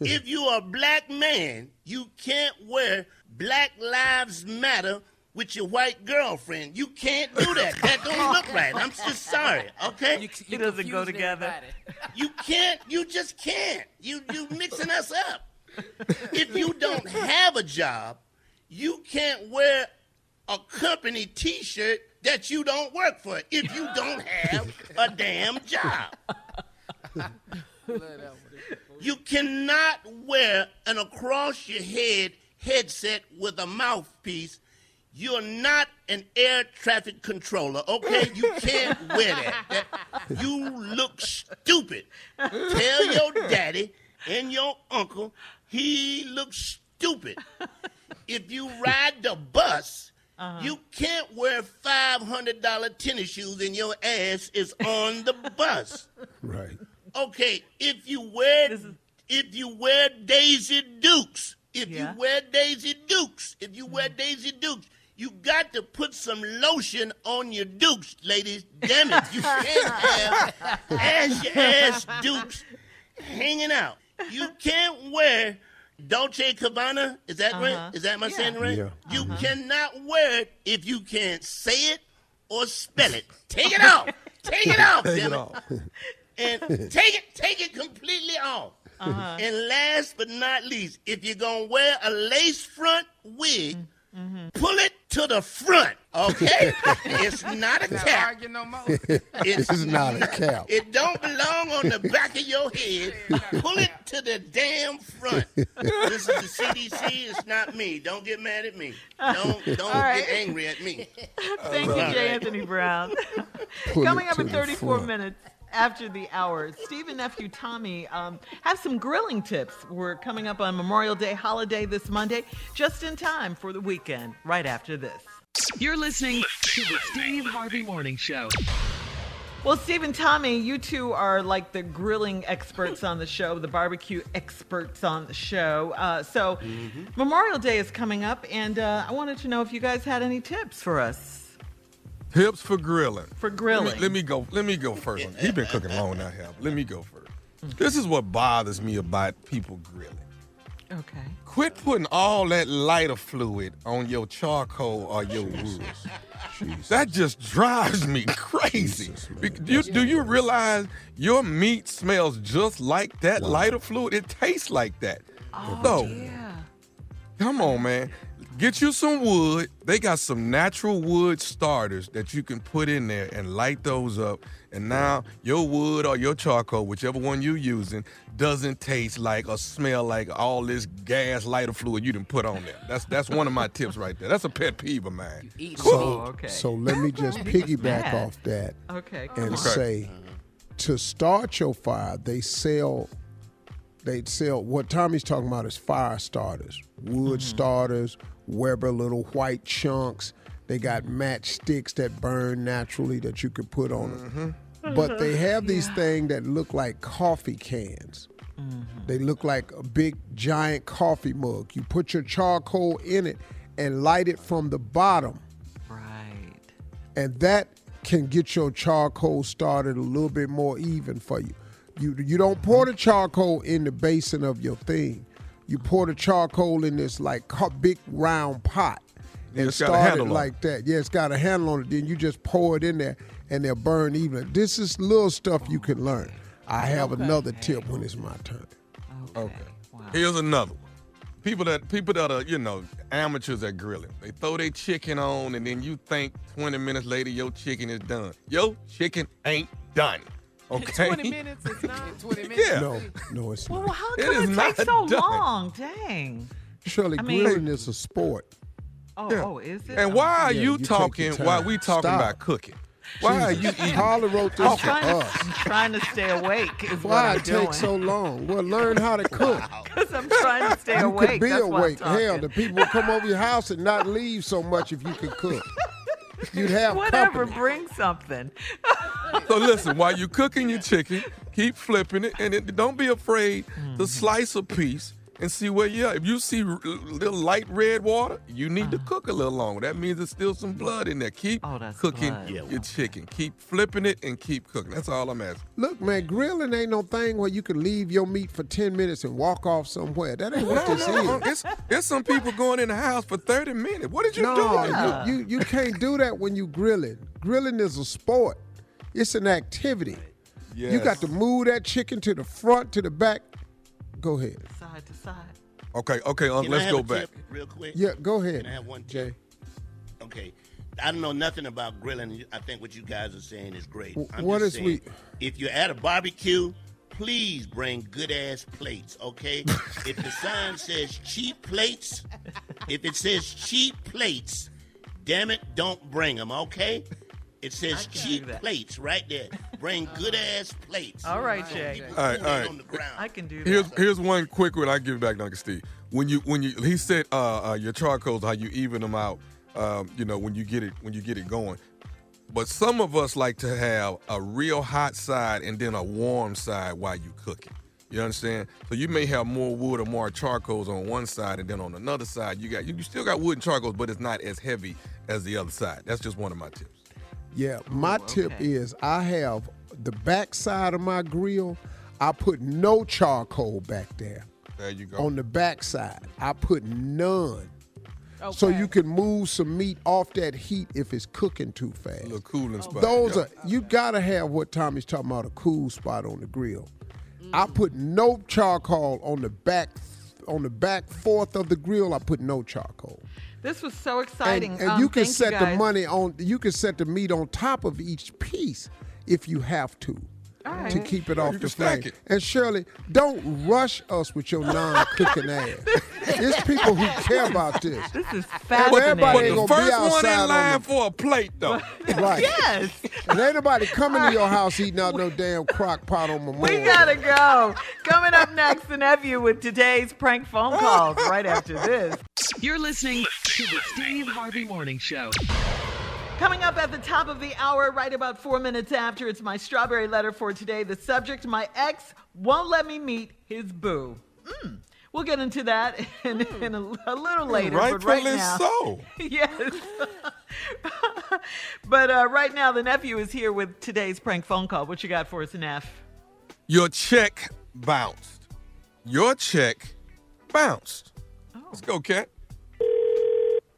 S7: If you're a black man, you can't wear Black Lives Matter with your white girlfriend. You can't do that. That don't look right. I'm just sorry. Okay.
S6: You,
S4: It doesn't go together.
S7: You can't. You just can't. You you mixing us up. If you don't have a job, you can't wear a company T-shirt that you don't work for. If you don't have a damn job, you cannot wear an across your head headset with a mouthpiece. You're not an air traffic controller, okay? You can't wear that. That- you look stupid. Tell your daddy and your uncle he looks stupid. If you ride the bus, Uh-huh. you can't wear $500 tennis shoes and your ass is on the bus.
S2: Right.
S7: Okay, if you wear if you wear Daisy Dukes, if
S4: Yeah.
S7: you wear Daisy Dukes, if you wear mm-hmm. Daisy Dukes, you got to put some lotion on your Dukes, ladies. Damn it, you can't have ass ass Dukes hanging out. You can't wear Dolce Cabana. Is that right? Uh-huh. Is that my I saying right?
S2: Yeah.
S7: You uh-huh. cannot wear it if you can't say it or spell it. Take it off. Take it off.
S8: Take it off.
S7: and take it, take it completely off. Uh-huh. And last but not least, if you're gonna wear a lace front wig, mm-hmm. Mm-hmm. pull it to the front. Okay, it's not a
S6: Not
S7: cap.
S6: no more.
S7: It's
S2: This is not a cap.
S7: It don't belong on the back of your head. Pull it to the damn front. This is the CDC. It's not me. Don't get mad at me. Don't don't
S4: right.
S7: get angry at me.
S4: Thank you,
S7: All
S4: J. Anthony Brown. Coming up in 34 minutes after the hour, Steve and nephew Tommy um, have some grilling tips. We're coming up on Memorial Day holiday this Monday, just in time for the weekend, right after this.
S3: You're listening to the Steve Harvey Morning Show.
S4: Well, Steve and Tommy, you two are like the grilling experts on the show, the barbecue experts on the show. Uh, so, Memorial Day is coming up, and uh, I wanted to know if you guys had any tips for us
S8: Hips for grilling.
S4: for
S8: Let
S4: grilling.
S8: me, let me go. Let me go first. He's been cooking long now, here. Let me go first. This is what bothers me about people grilling.
S4: Okay.
S8: Quit putting all that lighter fluid on your charcoal or your wood. That just drives me crazy. Be- Do you, do you realize your meat smells just like that lighter fluid? It tastes like that.
S4: Oh,
S8: so,
S4: yeah.
S8: come on, man. Get you some wood. They got some natural wood starters that you can put in there and light those up. And now your wood or your charcoal, whichever one you're using, doesn't taste like or smell like all this gas lighter fluid you didn't put on there. That's that's one of my tips right there. That's a pet peeve of mine.
S2: So,
S4: Oh, okay.
S2: so let me just piggyback off that
S4: Okay.
S2: and
S4: on.
S2: say, to start your fire, they sell, they sell what Tommy's talking about is fire starters, wood mm-hmm. starters, Weber little white chunks. They got matchsticks that burn naturally that you could put on them. Mm-hmm. But they mm-hmm. have these things that look like coffee cans. They look like a big giant coffee mug. You put your charcoal in it and light it from the bottom
S4: Right.
S2: and that can get your charcoal started a little bit more even for you. You you don't pour the charcoal in the basin of your thing. You pour the charcoal in this like big round pot and
S8: it's got a
S2: start it
S8: handle on
S2: like that. Yeah, it's got a handle on it. Then you just pour it in there and they'll burn even. This is little stuff you can learn. I have another tip when it's my turn.
S8: Okay. Here's another one. People that people that are you know amateurs at grilling, they throw their chicken on, and then you think 20 minutes later your chicken is done. Your chicken ain't done. Okay.
S5: 20 minutes is not.
S6: 20 minutes.
S8: Yeah.
S2: No, no, it's
S4: Well,
S2: not.
S4: how
S8: It
S4: come
S8: is
S4: it,
S8: not
S4: take so
S8: done.
S4: long? Dang.
S2: Shirley,
S4: I mean-
S2: grilling is a sport.
S4: Oh,
S8: Yeah.
S4: oh, is it?
S8: And why are
S2: Yeah,
S8: you,
S2: you
S8: talking
S2: Why
S8: while
S2: time.
S8: we talking
S2: Stop.
S8: about cooking? Why are you eating?
S2: Carla wrote this
S4: I'm
S2: for
S4: trying, to,
S2: us.
S4: I'm trying to stay awake. Is
S2: Why it takes so long? Well, learn how to cook.
S4: Because I'm trying to stay
S2: you
S4: awake.
S2: could be
S4: That's why I'm
S2: awake. Hell, the people would come over your house and not leave so much if you could cook. You'd have
S4: Whatever,
S2: company.
S4: bring something.
S8: So listen, while you're cooking your chicken, keep flipping it, and it, don't be afraid
S4: Mm-hmm.
S8: to slice a piece and see where you are. If you see r- little light red water, you need to cook a little longer. That means there's still some blood in there. Keep.
S4: Oh,
S8: cooking
S4: blood. Yeah,
S8: your chicken. Keep flipping it and keep cooking. That's all I'm asking.
S2: Look, man, grilling ain't no thing where you can leave your meat for 10 minutes and walk off somewhere. That ain't what
S8: No,
S2: this
S8: no,
S2: is.
S8: it's, it's some people going in the house for 30 minutes. What did you
S2: No,
S8: do?
S2: you, you, you can't do that when you grilling. Grilling is a sport. It's an activity. You got to move that chicken to the front, to the back. Go ahead.
S4: Side to side.
S8: Okay, okay, um, let's
S7: have
S8: go
S7: a
S8: back.
S7: tip real quick.
S2: Yeah, go ahead.
S7: Can I have one
S2: Jay?
S7: Okay. I don't know nothing about grilling. I think what you guys are saying is great.
S2: W-
S7: I'm
S2: what
S7: just
S2: is
S7: saying,
S2: we-
S7: If you're at a barbecue, please bring good ass plates, okay? if the sign says cheap plates, if it says cheap plates, damn it, don't bring them, okay? It says
S4: can
S7: cheap plates right there. Bring good ass plates.
S4: All right,
S7: So
S4: Jay.
S7: people
S8: All right,
S7: food
S8: all
S7: ain't
S8: right.
S7: on the ground.
S4: I can do
S8: Here's
S4: that.
S8: here's here's one quick one I give it back, Uncle Steve. When you when you he said uh, uh, your charcoals how you even them out, um, you know when you get it when you get it going. But some of us like to have a real hot side and then a warm side while you cooking. You understand? So you may have more wood or more charcoals on one side, and then on another side you got you, you still got wood and charcoals, but it's not as heavy as the other side. That's just one of my tips.
S2: Yeah, oh, my tip
S4: okay.
S2: is I have the back side of my grill. I put no charcoal back there.
S8: There you go.
S2: On the back side, I put none.
S5: Okay.
S2: So you can move some meat off that heat if it's cooking too fast.
S8: little cooling oh, spot.
S2: Those
S8: Yep.
S2: are you gotta have what Tommy's talking about a cool spot on the grill. I mm. put no charcoal on the back on the back fourth of the grill. I put no charcoal.
S4: This was so exciting.
S2: and
S4: Um,
S2: you can set the money on. You can set the meat on top of each piece if you have to.
S4: All right.
S2: To keep it off
S8: You
S2: the
S8: can stack
S2: flame. And Shirley, don't rush us with your non-cooking ass. It's people who care about this.
S4: This is
S2: Well, everybody
S4: fascinating.
S2: ain't
S8: The
S2: gonna be
S8: first one
S2: outside
S8: in
S2: on
S8: line
S2: the-
S8: for a plate though.
S2: Right.
S4: Yes.
S2: And ain't nobody coming to your house eating out no damn crock pot on Memorial.
S4: We gotta go. Coming up next, the nephew with today's prank phone calls right after this.
S3: You're listening to the Steve Harvey Morning Show.
S4: Coming up at the top of the hour, right about four minutes after, it's my strawberry letter for today. The subject My ex won't let me meet his boo. Mm. We'll get into that in, in a, a little later. but right
S8: Rightfully
S4: now,
S8: so.
S4: yes. but uh, right now, the nephew is here with today's prank phone call. What you got for us, Neff?
S8: Your check bounced. Your check bounced. Let's go, Cat.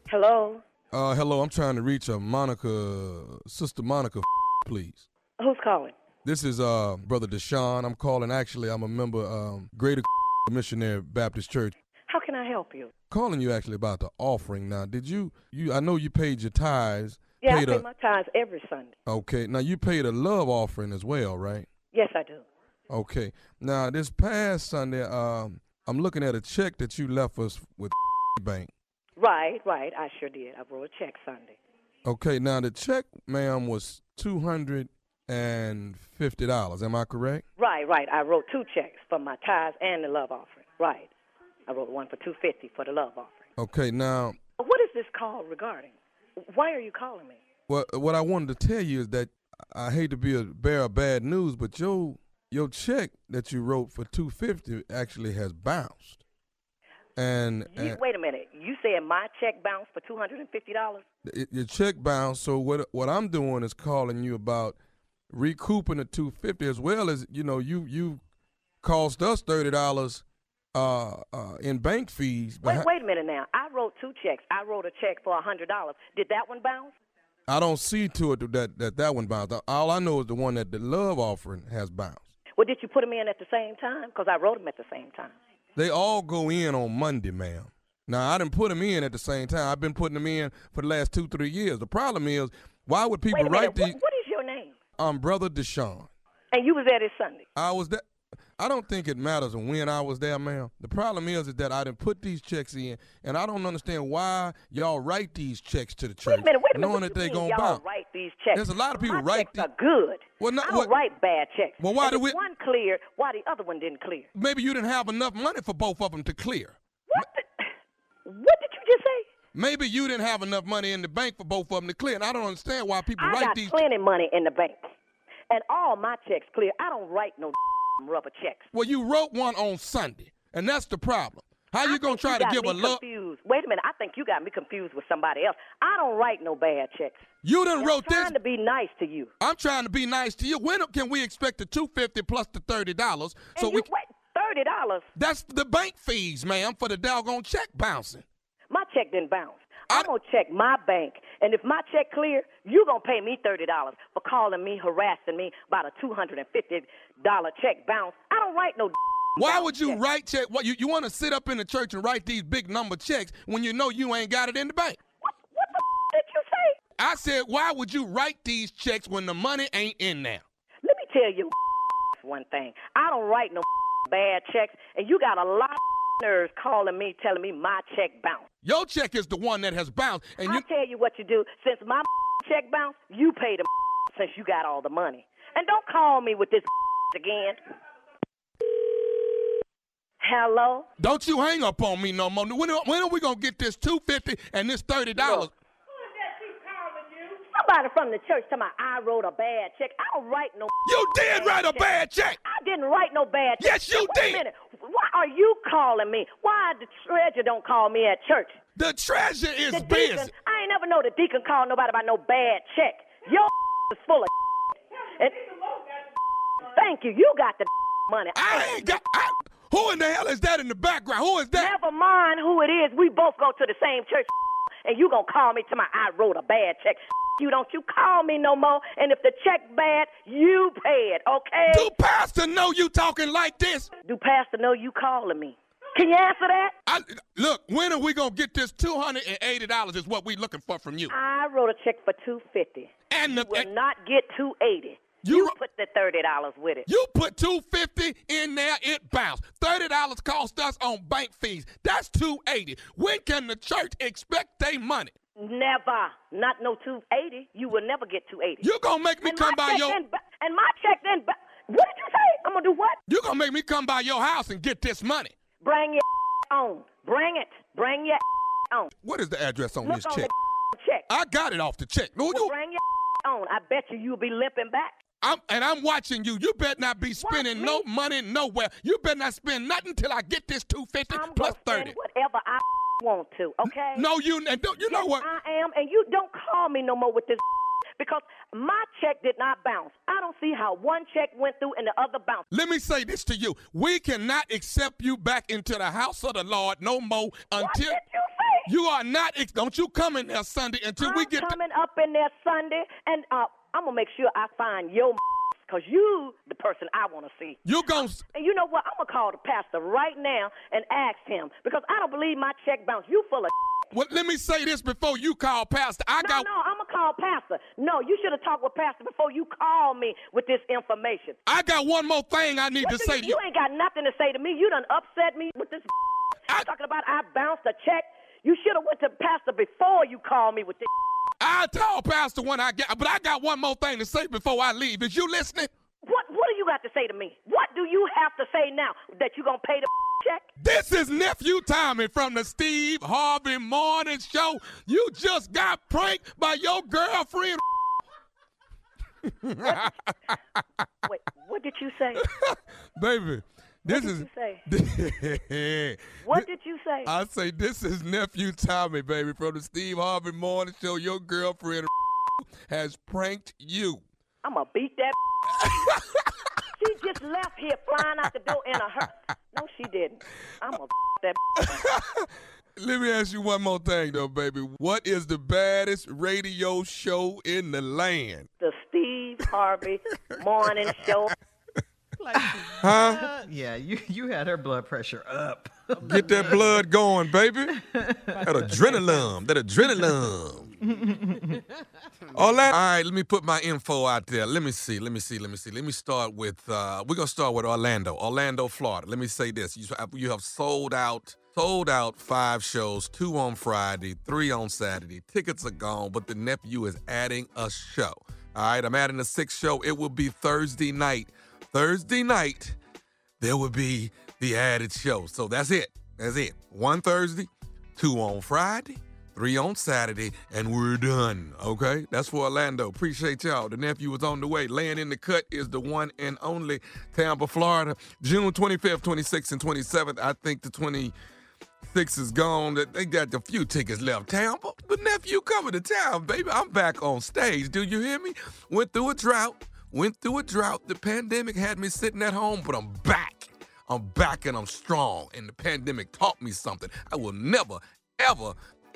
S12: Hello.
S8: Uh, hello, I'm trying to reach a Monica, Sister Monica, please.
S12: Who's calling?
S8: This is uh brother Deshaun. I'm calling. Actually, I'm a member um Greater Missionary Baptist Church.
S12: How can I help you?
S8: Calling you actually about the offering. Now, did you you? I know you paid your tithes.
S12: Yeah, I pay
S8: a,
S12: my tithes every Sunday.
S8: Okay. Now you paid a love offering as well, right?
S12: Yes, I do.
S8: Okay. Now this past Sunday, um, I'm looking at a check that you left us with bank.
S12: Right, right. I sure did. I wrote a check Sunday.
S8: Okay. Now the check, ma'am, was two hundred and fifty dollars. Am I correct?
S12: Right, right. I wrote two checks for my tithes and the love offering. Right. I wrote one for two fifty for the love offering.
S8: Okay. Now,
S12: What is this call regarding? Why are you calling me?
S8: Well, what I wanted to tell you is that I hate to be a bearer of bad news, but your your check that you wrote for two fifty actually has bounced. And,
S12: You,
S8: and
S12: wait a minute. You said my check bounced for two hundred and fifty dollars?
S8: your check bounced. So what what I'm doing is calling you about recouping the two fifty as well as you know you you cost us thirty dollars uh, uh, in bank fees.
S12: Wait, wait a minute now. I wrote two checks. I wrote a check for a hundred dollars. Did that one bounce?
S8: I don't see to it that that that one bounced. All I know is the one that the love offering has bounced.
S12: Well, did you put them in at the same time? Because I wrote them at the same time.
S8: They all go in on Monday, ma'am. Now I didn't put them in at the same time. I've been putting them in for the last two, three years. The problem is, why would people
S12: Wait a minute.
S8: write
S12: What,
S8: these?
S12: what is your name?
S8: Um, brother Deshaun.
S12: And you was there this Sunday.
S8: I was there. I don't think it matters when I was there, ma'am. The problem is, is that I didn't put these checks in, and I don't understand why y'all write these checks to the church,
S12: Wait a minute. Wait a minute.
S8: knowing
S12: what
S8: that
S12: they're
S8: gonna
S12: y'all
S8: bounce.
S12: write these checks?
S8: There's a lot of people
S12: My
S8: write
S12: checks are good.
S8: Well, not-
S12: I don't
S8: what-
S12: write bad checks.
S8: Well, why do we-
S12: One clear. Why the other one didn't clear?
S8: Maybe you didn't have enough money for both of them to clear.
S12: What did you just say?
S8: Maybe you didn't have enough money in the bank for both of them to clear, and I don't understand why people
S12: I
S8: write
S12: got
S8: these.
S12: plenty money in the bank, and all my checks clear. I don't write no rubber checks.
S8: Well, you wrote one on Sunday, and that's the problem. How you gonna try
S12: you
S8: to give a look?
S12: confused. Wait a minute. I think you got me confused with somebody else. I don't write no bad checks.
S8: You done
S12: And
S8: wrote this.
S12: I'm trying to be nice to you.
S8: I'm trying to be nice to you. When can we expect the two fifty plus the thirty dollars? So
S12: and
S8: we
S12: wait thirty dollars.
S8: that's the bank fees, ma'am, for the doggone check bouncing.
S12: My check didn't bounce. I'm gonna check my bank, and if my check clear, you gonna pay me thirty dollars for calling me, harassing me about a two hundred and fifty dollar check bounce. I don't write no.
S8: Why would you write check? What you, you want to sit up in the church and write these big number checks when you know you ain't got it in the bank?
S12: What, what the Did you say?
S8: I said, why would you write these checks when the money ain't in there?
S12: Let me tell you one thing. I don't write no bad checks, and you got a lot of nerves calling me, telling me my check bounced.
S8: Your check is the one that has bounced, and
S12: I
S8: you
S12: tell you what you do. Since my check bounced, you pay the since you got all the money. And don't call me with this again. Hello?
S8: don't you hang up on me no more. When, are- when are we gonna get this two fifty and this thirty dollars?
S12: Somebody from the church tell me I wrote a bad check. I don't write no.
S8: You did write a bad check.
S12: I didn't write no bad check.
S8: Yes, you
S12: Wait
S8: did.
S12: A minute. Why are you calling me? Why the treasure don't call me at church?
S8: The treasure is
S12: the
S8: busy.
S12: deacon, I ain't never know the deacon call nobody about no bad check. Your is full of and, Thank you. You got the money.
S8: I ain't got. I, who in the hell is that in the background? Who is that?
S12: Never mind who it is. We both go to the same church. And you gonna call me to my I wrote a bad check. You don't you call me no more. And if the check bad, you pay it, okay?
S8: Do Pastor know you talking like this?
S12: Do Pastor know you calling me? Can you answer that?
S8: I, look, when are we gonna get this two hundred and eighty dollars? Is what we looking for from you.
S12: I wrote a check for two fifty.
S8: And the,
S12: will not get two eighty.
S8: You,
S12: put the thirty dollars with it.
S8: You put two fifty in there, it bounced. Thirty dollars cost us on bank fees. That's two eighty. When can the church expect their money?
S12: Never. Not no two eighty. You will never get two eighty.
S8: You gonna make me
S12: and
S8: come by your
S12: then and my check then ba- what did you say? I'm gonna do what?
S8: You gonna make me come by your house and get this money.
S12: Bring your on. Bring it. Bring your on.
S8: What is the address on
S12: Look
S8: this
S12: on
S8: check?
S12: the check.
S8: I got it off the check. No,
S12: Well,
S8: you,
S12: bring your on. I bet you you'll be limping back.
S8: I'm, and I'm watching you. You better not be spending no money nowhere. You better not spend nothing till I get this two fifty plus thirty.
S12: Whatever I want to, okay?
S8: No, you don't, you know
S12: Yes,
S8: what?
S12: I am, and you don't call me no more with this because my check did not bounce. I don't see how one check went through and the other bounced.
S8: Let me say this to you. We cannot accept you back into the house of the Lord no more until
S12: what did you
S8: you are not. Don't you come in there Sunday until
S12: I'm
S8: we get.
S12: coming up in there Sunday, and uh, I'm gonna make sure I find your because you the person I want to see.
S8: You gon'
S12: And you know what? I'm gonna call the pastor right now and ask him because I don't believe my check bounced. You full of.
S8: Well, let me say this before you call Pastor. I
S12: no,
S8: got.
S12: no, I'm gonna call pastor. No, you should have talked with pastor before you call me with this information.
S8: I got one more thing I need
S12: What
S8: to say
S12: you,
S8: to
S12: you
S8: you.
S12: ain't got nothing to say to me. You done upset me with this. I... talking about I bounced a check. You should have went to pastor before you called me with this.
S8: I told Pastor when I got, but I got one more thing to say before I leave. Is you listening?
S12: What What do you got to say to me? What do you have to say now that you gonna pay the check?
S8: This is nephew Tommy from the Steve Harvey Morning Show. You just got pranked by your girlfriend.
S12: Wait, what did you say?
S8: Baby, this
S12: did
S8: is.
S12: you say? What did you say?
S8: I say this is nephew Tommy, baby, from the Steve Harvey Morning Show. Your girlfriend has pranked you.
S12: I'm gonna beat that. she just left here flying out the door in a hurt. No, she didn't. I'm gonna that.
S8: Let me ask you one more thing, though, baby. What is the baddest radio show in the land?
S12: The Steve Harvey Morning Show.
S8: Huh?
S4: Yeah, you you had her blood pressure up.
S8: Get that blood going, baby. That adrenaline. That adrenaline. All that. All right, let me put my info out there. Let me see. Let me see. Let me see. Let me start with. Uh, we're gonna start with Orlando, Orlando, Florida. Let me say this: you you have sold out, sold out five shows, two on Friday, three on Saturday. Tickets are gone, but the nephew is adding a show. All right, I'm adding a sixth show. It will be Thursday night. Thursday night, there will be the added show. So that's it. That's it. One Thursday, two on Friday, three on Saturday, and we're done. Okay? That's for Orlando. Appreciate y'all. The nephew was on the way. Laying in the cut is the one and only Tampa, Florida. June 25th, 26th, and 27th. I think the 26th is gone. They got a few tickets left. Tampa, but nephew coming to town, baby. I'm back on stage. Do you hear me? Went through a drought. Went through a drought. The pandemic had me sitting at home, but I'm back. I'm back and I'm strong. And the pandemic taught me something. I will never, ever,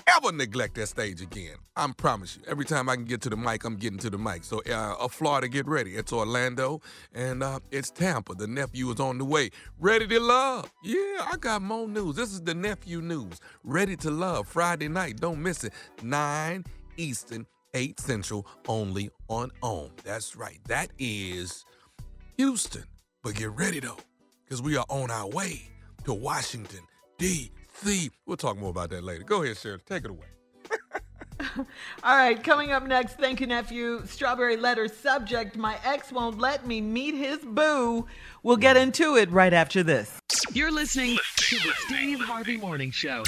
S8: ever neglect that stage again. I promise you. Every time I can get to the mic, I'm getting to the mic. So, uh, uh, Florida, get ready. It's Orlando and uh, it's Tampa. The nephew is on the way. Ready to love. Yeah, I got more news. This is the nephew news. Ready to love. Friday night. Don't miss it. 9 Eastern, 8 Central, only on OWN. That's right. That is Houston. But get ready though, because we are on our way to Washington, D.C. We'll talk more about that later. Go ahead, Shirley. Take it away.
S4: All right, coming up next, thank you, nephew. Strawberry letter subject My ex won't let me meet his boo. We'll get into it right after this.
S3: You're listening to the Steve Harvey Morning Show.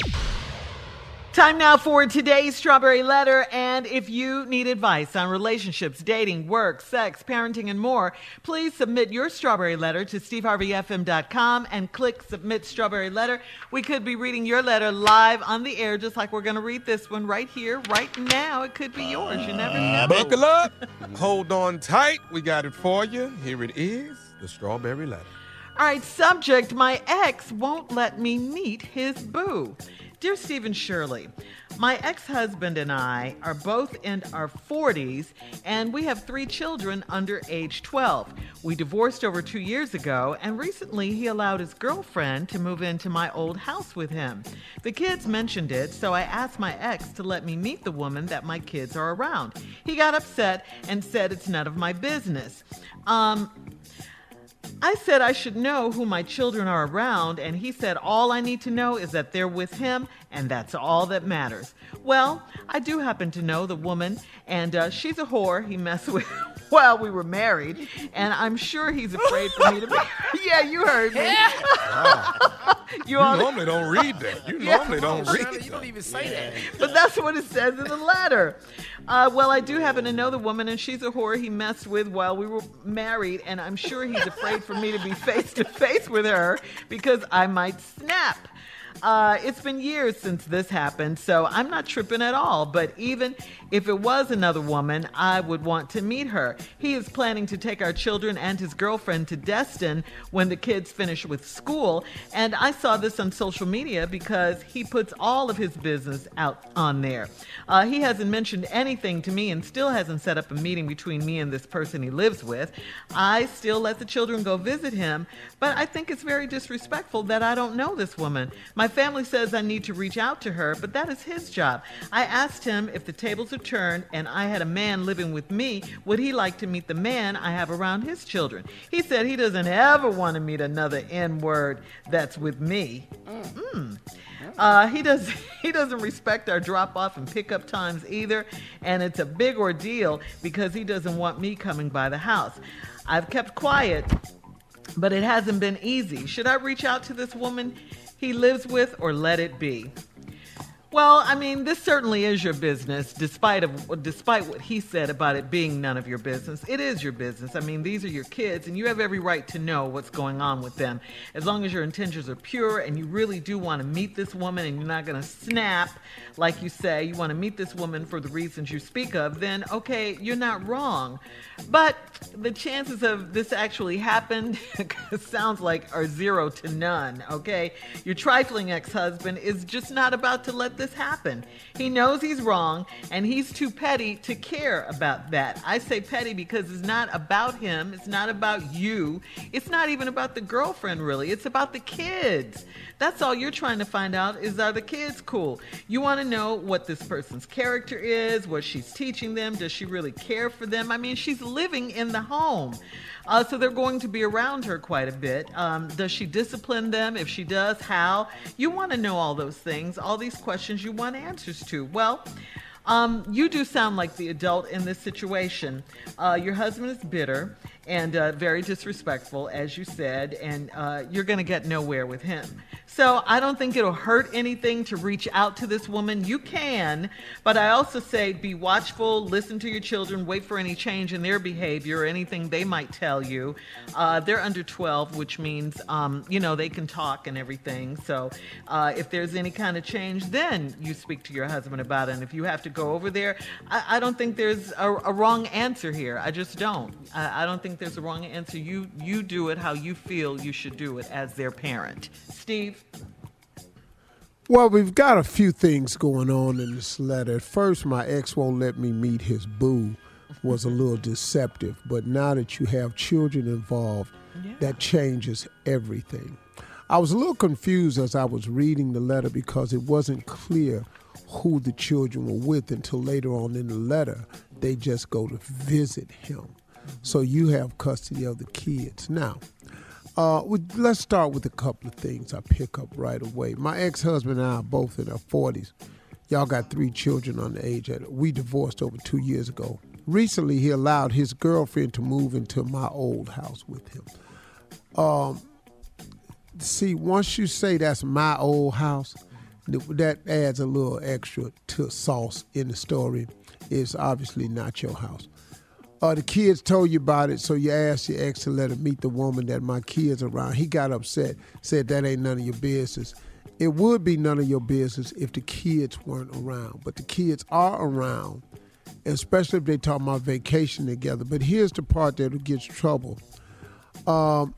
S4: Time now for today's Strawberry Letter. And if you need advice on relationships, dating, work, sex, parenting, and more, please submit your Strawberry Letter to steveharveyfm.com and click Submit Strawberry Letter. We could be reading your letter live on the air, just like we're going to read this one right here, right now. It could be yours. You never know.
S8: Uh, buckle up. Hold on tight. We got it for you. Here it is the strawberry letter.
S4: All right, subject My ex won't let me meet his boo. Dear Stephen Shirley, my ex husband and I are both in our 40s and we have three children under age 12. We divorced over two years ago and recently he allowed his girlfriend to move into my old house with him. The kids mentioned it, so I asked my ex to let me meet the woman that my kids are around. He got upset and said it's none of my business. Um, I said I should know who my children are around, and he said all I need to know is that they're with him, and that's all that matters. Well, I do happen to know the woman, and uh, she's a whore he messed with while we were married, and I'm sure he's afraid for me to be. yeah, you heard me.
S8: You,
S4: all-
S8: normally don't read that. You
S4: Yeah.
S8: normally don't read
S6: Shirley, you don't even say that.
S4: but that's what it says in the letter. Uh, well, I do happen to know the woman, and she's a whore he messed with while we were married, and I'm sure he's afraid for me to be face to face with her because I might snap. Uh, it's been years since this happened, so I'm not tripping at all. But even if it was another woman, I would want to meet her. He is planning to take our children and his girlfriend to Destin when the kids finish with school. And I saw this on social media because he puts all of his business out on there. Uh, he hasn't mentioned anything to me and still hasn't set up a meeting between me and this person he lives with. I still let the children go visit him, but I think it's very disrespectful that I don't know this woman. My family says I need to reach out to her, but that is his job. I asked him if the tables are turned and I had a man living with me, would he like to meet the man I have around his children? He said he doesn't ever want to meet another N word that's with me. Mm. Uh, he does. He doesn't respect our drop off and pickup times either, and it's a big ordeal because he doesn't want me coming by the house. I've kept quiet, but it hasn't been easy. Should I reach out to this woman he lives with or let it be? Well, I mean, this certainly is your business, despite of despite what he said about it being none of your business. It is your business. I mean, these are your kids, and you have every right to know what's going on with them. As long as your intentions are pure and you really do want to meet this woman, and you're not going to snap, like you say, you want to meet this woman for the reasons you speak of, then okay, you're not wrong. But the chances of this actually happened sounds like are zero to none. Okay, your trifling ex-husband is just not about to let this happen. He knows he's wrong, and he's too petty to care about that. I say petty because it's not about him. It's not about you. It's not even about the girlfriend, really. It's about the kids. That's all you're trying to find out is are the kids cool? You want know what this person's character is, what she's teaching them. Does she really care for them? I mean, she's living in the home. Uh, so they're going to be around her quite a bit. Um, does she discipline them? If she does, how? You want to know all those things, all these questions you want answers to. Well, um, you do sound like the adult in this situation. Uh, your husband is bitter and uh, very disrespectful, as you said, and uh, you're going to get nowhere with him. So I don't think it'll hurt anything to reach out to this woman. You can, but I also say be watchful, listen to your children, wait for any change in their behavior or anything they might tell you. Uh, they're under 12, which means, um, you know, they can talk and everything. So uh, if there's any kind of change, then you speak to your husband about it. And if you have to go over there, I, I don't think there's a, a, wrong answer here. I just don't. I, I don't think there's a wrong answer. You you do it how you feel you should do it as their parent. Steve.
S2: Well, we've got a few things going on in this letter. At first, my ex won't let me meet his boo was a little deceptive, but now that you have children involved, yeah. that changes everything. I was a little confused as I was reading the letter because it wasn't clear who the children were with until later on in the letter. They just go to visit him. So you have custody of the kids. Now, uh, let's start with a couple of things I pick up right away. My ex husband and I are both in our 40s. Y'all got three children on the age. That we divorced over two years ago. Recently, he allowed his girlfriend to move into my old house with him. Um, see, once you say that's my old house, that adds a little extra to sauce in the story. It's obviously not your house. Uh, the kids told you about it, so you asked your ex to let him meet the woman that my kids are around. He got upset, said that ain't none of your business. It would be none of your business if the kids weren't around, but the kids are around, especially if they talk about vacation together. But here's the part that gets trouble. Um,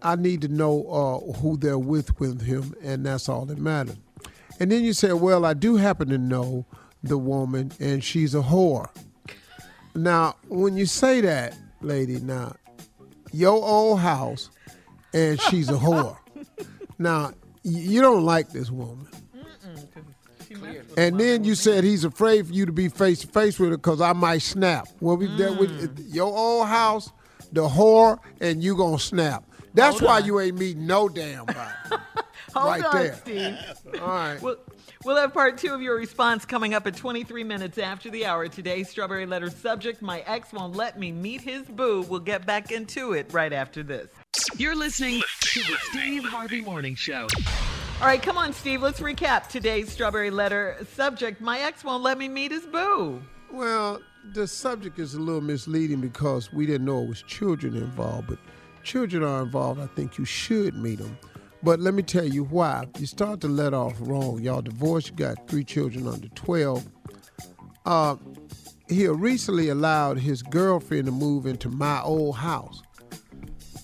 S2: I need to know uh, who they're with with him, and that's all that matters. And then you say, well, I do happen to know the woman, and she's a whore. Now, when you say that, lady, now, your old house and she's a whore. now, you don't like this woman. And then you said he's afraid for you to be face to face with her because I might snap. Well, we mm. with your old house, the whore, and you gonna snap. That's Hold why on. you ain't meeting no damn body.
S4: Hold
S2: right
S4: on,
S2: there.
S4: Steve.
S2: All right.
S4: Well, We'll have part two of your response coming up at 23 minutes after the hour. Today's Strawberry Letter subject My ex won't let me meet his boo. We'll get back into it right after this.
S3: You're listening to the Steve Harvey Morning Show.
S4: All right, come on, Steve. Let's recap today's Strawberry Letter subject My ex won't let me meet his boo.
S2: Well, the subject is a little misleading because we didn't know it was children involved, but children are involved. I think you should meet them. But let me tell you why. You start to let off wrong. Y'all divorced, you got three children under 12. Uh, he recently allowed his girlfriend to move into my old house.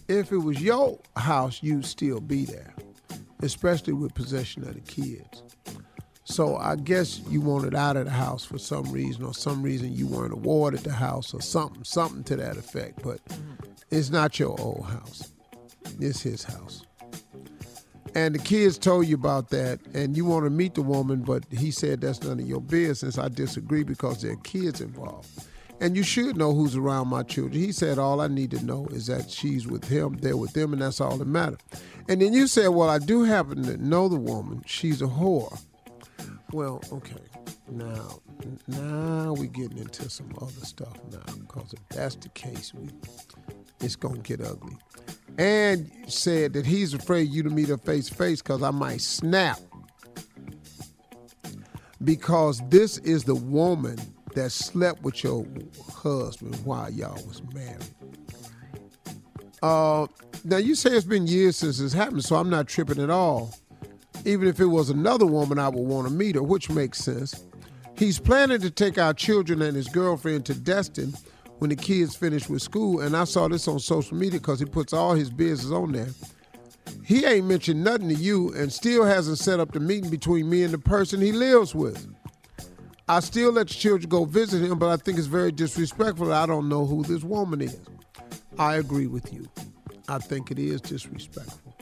S2: If it was your house, you'd still be there, especially with possession of the kids. So I guess you wanted out of the house for some reason, or some reason you weren't awarded the house, or something, something to that effect. But it's not your old house; it's his house. And the kids told you about that, and you want to meet the woman, but he said that's none of your business. I disagree because there are kids involved. And you should know who's around my children. He said, All I need to know is that she's with him, they're with them, and that's all that matters. And then you said, Well, I do happen to know the woman. She's a whore. Well, okay. Now, now we're getting into some other stuff now, because if that's the case, we, it's going to get ugly. And said that he's afraid you to meet her face to face because I might snap. Because this is the woman that slept with your husband while y'all was married. Uh, now you say it's been years since this happened, so I'm not tripping at all. Even if it was another woman, I would want to meet her, which makes sense. He's planning to take our children and his girlfriend to Destin when the kids finish with school, and I saw this on social media because he puts all his business on there. He ain't mentioned nothing to you and still hasn't set up the meeting between me and the person he lives with. I still let the children go visit him, but I think it's very disrespectful. I don't know who this woman is. I agree with you. I think it is disrespectful.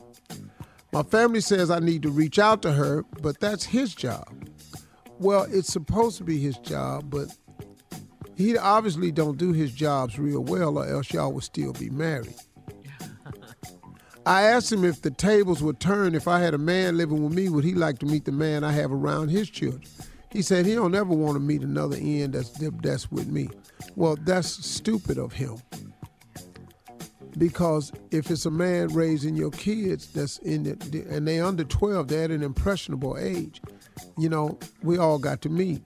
S2: My family says I need to reach out to her, but that's his job. Well, it's supposed to be his job, but he obviously don't do his jobs real well, or else y'all would still be married. I asked him if the tables would turn if I had a man living with me, would he like to meet the man I have around his children? He said he don't ever want to meet another end that's that's with me. Well, that's stupid of him. Because if it's a man raising your kids that's in it and they under 12, they're at an impressionable age. You know, we all got to meet.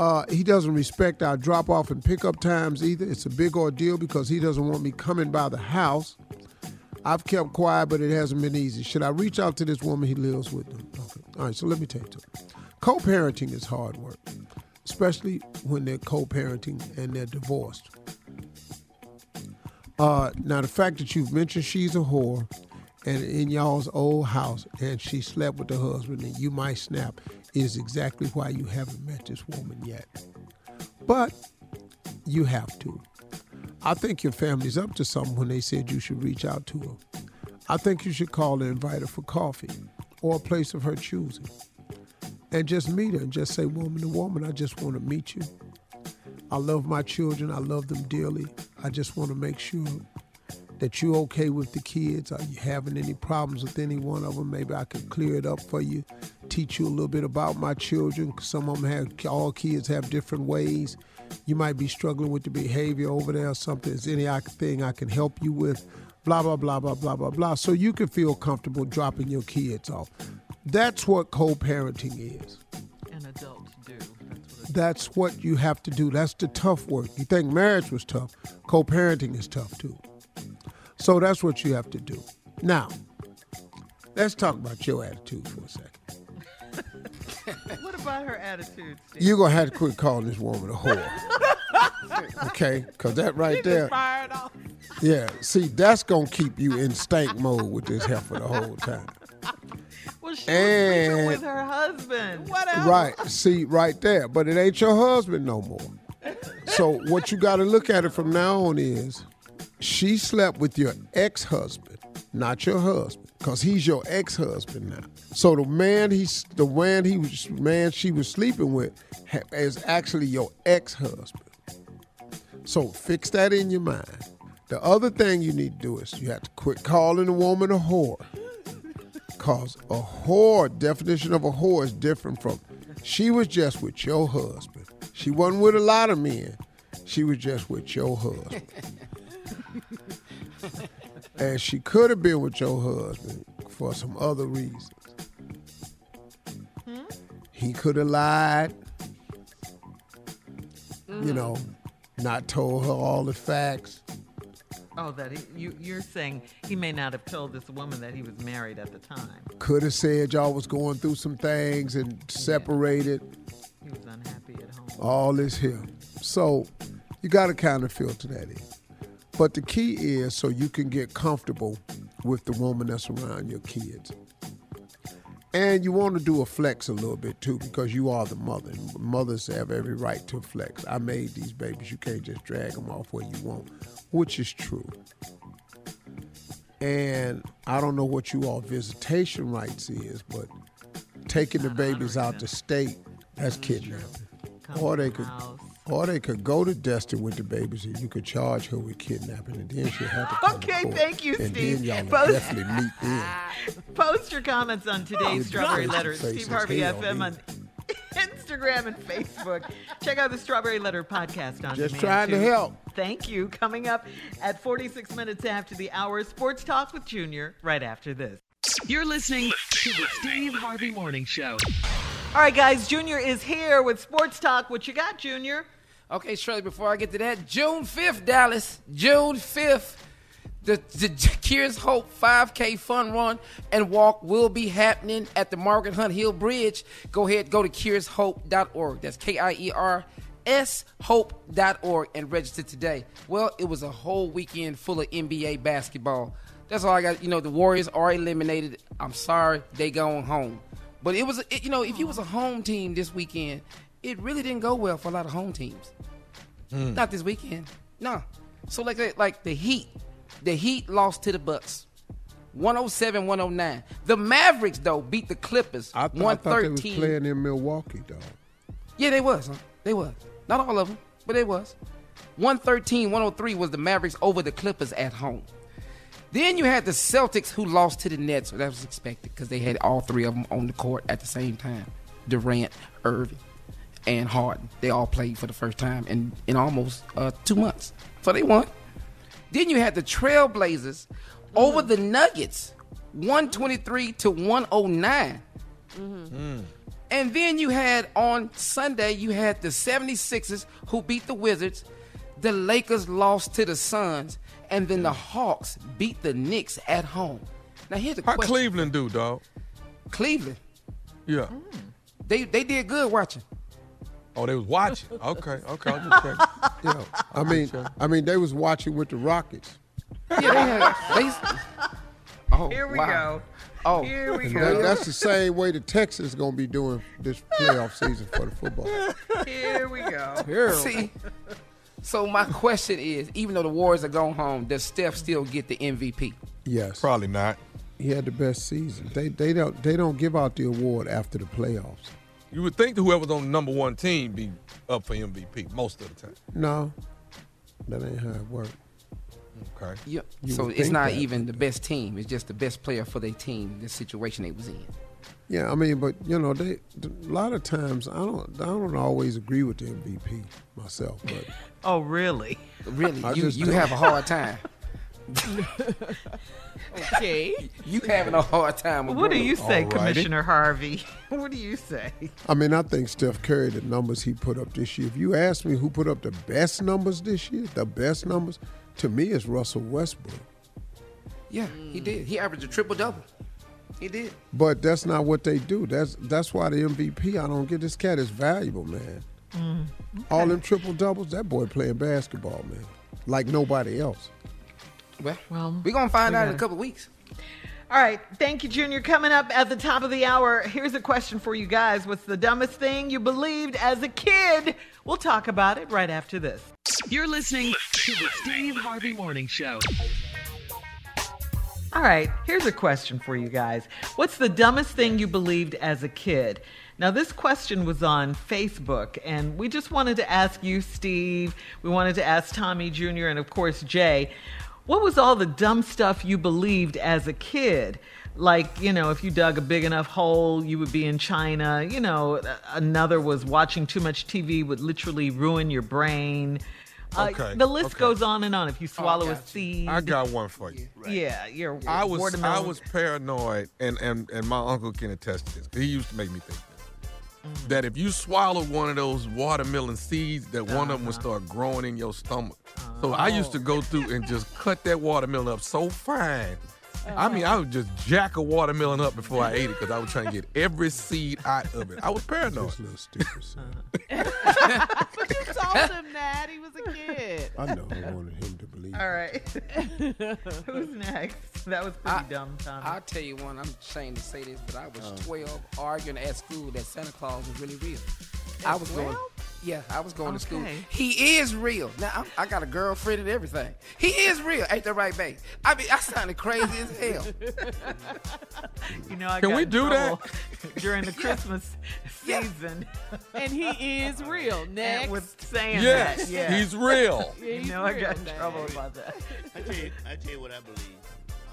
S2: Uh, he doesn't respect our drop off and pickup times either. It's a big ordeal because he doesn't want me coming by the house. I've kept quiet, but it hasn't been easy. Should I reach out to this woman he lives with? Okay. All right, so let me tell you. Co parenting is hard work, especially when they're co parenting and they're divorced. Uh, now, the fact that you've mentioned she's a whore and in y'all's old house and she slept with the husband and you might snap is exactly why you haven't met this woman yet. But you have to. I think your family's up to something when they said you should reach out to her. I think you should call and invite her for coffee or a place of her choosing. And just meet her and just say, Woman to woman, I just want to meet you. I love my children. I love them dearly. I just want to make sure that you're okay with the kids. Are you having any problems with any one of them? Maybe I could clear it up for you, teach you a little bit about my children. Some of them have, all kids have different ways. You might be struggling with the behavior over there or something. Is anything I can help you with? Blah, blah, blah, blah, blah, blah, blah. So you can feel comfortable dropping your kids off. That's what co parenting is.
S4: And adults do.
S2: That's what you have to do. That's the tough work. You think marriage was tough, co parenting is tough too. So that's what you have to do. Now, let's talk about your attitude for a second.
S4: what about her attitude? Steve?
S2: You're going to have to quit calling this woman a whore. okay? Because that right
S4: She
S2: there.
S4: fired off.
S2: Yeah, see, that's going to keep you in stank mode with this heifer the whole time.
S4: Well, she was
S2: And-
S4: with her husband. What
S2: Right. See, right there. But it ain't your husband no more. So what you got to look at it from now on is she slept with your ex-husband, not your husband, because he's your ex-husband now. So the man he's the man he was man she was sleeping with is actually your ex-husband. So fix that in your mind. The other thing you need to do is you have to quit calling a woman a whore. Cause a whore, definition of a whore is different from she was just with your husband. She wasn't with a lot of men. She was just with your husband. and she could have been with your husband for some other reasons. Hmm? He could have lied, you mm. know, not told her all the facts.
S4: Oh, that he, you, you're saying he may not have told this woman that he was married at the time.
S2: Could have said y'all was going through some things and separated.
S4: He was unhappy at home.
S2: All this here. So you got to kind of filter that in. But the key is so you can get comfortable with the woman that's around your kids. And you want to do a flex a little bit too because you are the mother. Mothers have every right to flex. I made these babies. You can't just drag them off where you want, which is true. And I don't know what you all visitation rights is, but taking the babies out the state, that's kidnapping. Or they could or they could go to Destin with the babies and you could charge her with kidnapping and then she'll have to come to
S4: Okay,
S2: court.
S4: thank you,
S2: and
S4: Steve.
S2: then y'all will
S4: Post-
S2: definitely meet then.
S4: Post your comments on today's
S2: Oh,
S4: Strawberry
S2: God.
S4: Letter.
S2: Face
S4: Steve Harvey
S2: hell,
S4: FM on Instagram and Facebook. Check out the Strawberry Letter podcast on
S2: Just
S4: demand,
S2: trying to
S4: too.
S2: help.
S4: Thank you. Coming up at 46 minutes after the hour, Sports Talk with Junior, right after this.
S3: You're listening to the Steve Harvey Morning Show.
S4: All right, guys, Junior is here with Sports Talk. What you got, Junior?
S6: Okay, Shirley, before I get to that, June 5th, Dallas, June 5th, the, the Hope 5K Fun Run and Walk will be happening at the Margaret Hunt Hill Bridge. Go ahead, go to kiershope.org. That's K I E R S hope.org and register today. Well, it was a whole weekend full of NBA basketball. That's all I got. You know, the Warriors are eliminated. I'm sorry, they going home. But it was, it, you know, if you was a home team this weekend, it really didn't go well for a lot of home teams. Hmm. Not this weekend. No. So like like the Heat, the Heat lost to the Bucks. 107-109. The Mavericks though beat the Clippers
S2: I, th- I thought they was playing in Milwaukee, though.
S6: Yeah, they was. Huh? They was. Not all of them, but they was. 113, 103 was the Mavericks over the Clippers at home. Then you had the Celtics who lost to the Nets. So That was expected because they had all three of them on the court at the same time. Durant, Irving, and Harden. They all played for the first time in, in almost uh, two months. So they won. Then you had the Trailblazers over the Nuggets, 123 to 109. And then you had on Sunday, you had the 76ers who beat the Wizards. The Lakers lost to the Suns. And then the Hawks beat the Knicks at home. Now here's the
S8: How
S6: question.
S8: Cleveland do, dog?
S6: Cleveland.
S8: Yeah.
S6: They they did good watching.
S8: Oh, they was watching. Okay, okay. I'll just check.
S2: Yeah. I mean, I mean, they was watching with the Rockets.
S6: Yeah, they had. They, oh,
S4: Here we
S6: wow.
S4: go.
S6: Oh,
S4: Here we
S2: And
S4: go.
S2: that, that's the same way the Texans is gonna be doing this playoff season for the football.
S4: Here we go.
S2: Terrible.
S6: See, so my question is, even though the Warriors are going home, does Steph still get the MVP?
S2: Yes,
S8: Probably not.
S2: he had the best season. They they don't they don't give out the award after the playoffs.
S8: You would think that whoever's on the number one team be up for MVP most of the time.
S2: No, that ain't how it works.
S8: Okay.
S6: Yeah.
S2: You
S6: so it's not
S2: that.
S6: even the best team. It's just the best player for their team, the situation they was in.
S2: Yeah, I mean, but you know, they a lot of times I don't I don't always agree with the MVP myself, but
S4: Oh, really?
S6: Really,
S2: I
S6: you you
S2: don't.
S6: have a hard time.
S4: Okay.
S6: You having a hard time.
S4: What do you say,
S8: Alrighty.
S4: Commissioner Harvey? What do you say?
S2: I mean, I think Steph Curry, the numbers he put up this year. If you ask me who put up the best numbers this year, the best numbers, to me, it's Russell Westbrook.
S6: Yeah, he did. He averaged a triple double. He did.
S2: But that's not what they do. That's that's why the MVP. I don't get this cat is valuable, man. Mm, All them triple doubles, that boy playing basketball, man, like nobody else.
S6: Well,
S4: Well,
S6: we're gonna find
S4: we
S6: out in a
S4: gotta-
S6: couple weeks.
S4: All right. Thank you, Junior. Coming up at the top of the hour, here's a question for you guys. What's the dumbest thing you believed as a kid? We'll talk about it right after this.
S3: You're listening to the Steve Harvey Morning Show.
S4: All right, here's a question for you guys. What's the dumbest thing you believed as a kid? Now, this question was on Facebook, and we just wanted to ask you, Steve. We wanted to ask Tommy Jr., and of course, Jay. What was all the dumb stuff you believed as a kid? Like, you know, if you dug a big enough hole, you would be in China. You know, another was watching too much TV would literally ruin your brain. Uh,
S8: Okay,
S4: the list
S8: okay.
S4: goes on and on. If you swallow a
S6: gotcha.
S4: seed,
S8: I got one for you.
S4: yeah, you're
S8: I was I was paranoid, and, and and my uncle can attest to this. He used to make me think this. That if you swallow one of those watermelon seeds, that one of them would start growing in your stomach.
S4: Uh-huh.
S8: So I used to go through and just cut that watermelon up so fine. I mean, I would just jack a watermelon up before I ate it because I was trying to get every seed out of it. I was paranoid.
S2: This little stupid son. Uh-huh.
S5: But you told him that he was a kid.
S2: I know I wanted him to believe.
S4: All right. Who's next? That was pretty
S6: I-
S4: dumb, Tommy.
S6: I'll tell you one. I'm ashamed to say this, but I was
S4: Oh.
S6: 12 arguing at school that Santa Claus was really real. I was going.
S5: 12?
S6: Yeah, I was going to school. He is real. Now I'm, I got a girlfriend and everything. He is real. Ain't that right, babe? I mean, I sounded crazy as hell.
S4: you know, I
S8: Can
S4: got
S8: we do that?
S4: during the Christmas
S6: Yeah.
S4: season
S5: And he is real. Next.
S4: and with saying
S8: Yes,
S4: that. Yeah.
S8: he's real.
S5: Yeah,
S4: you
S5: he's
S4: know, I got in
S5: real,
S4: trouble about that.
S7: I tell you, I tell you what I believe.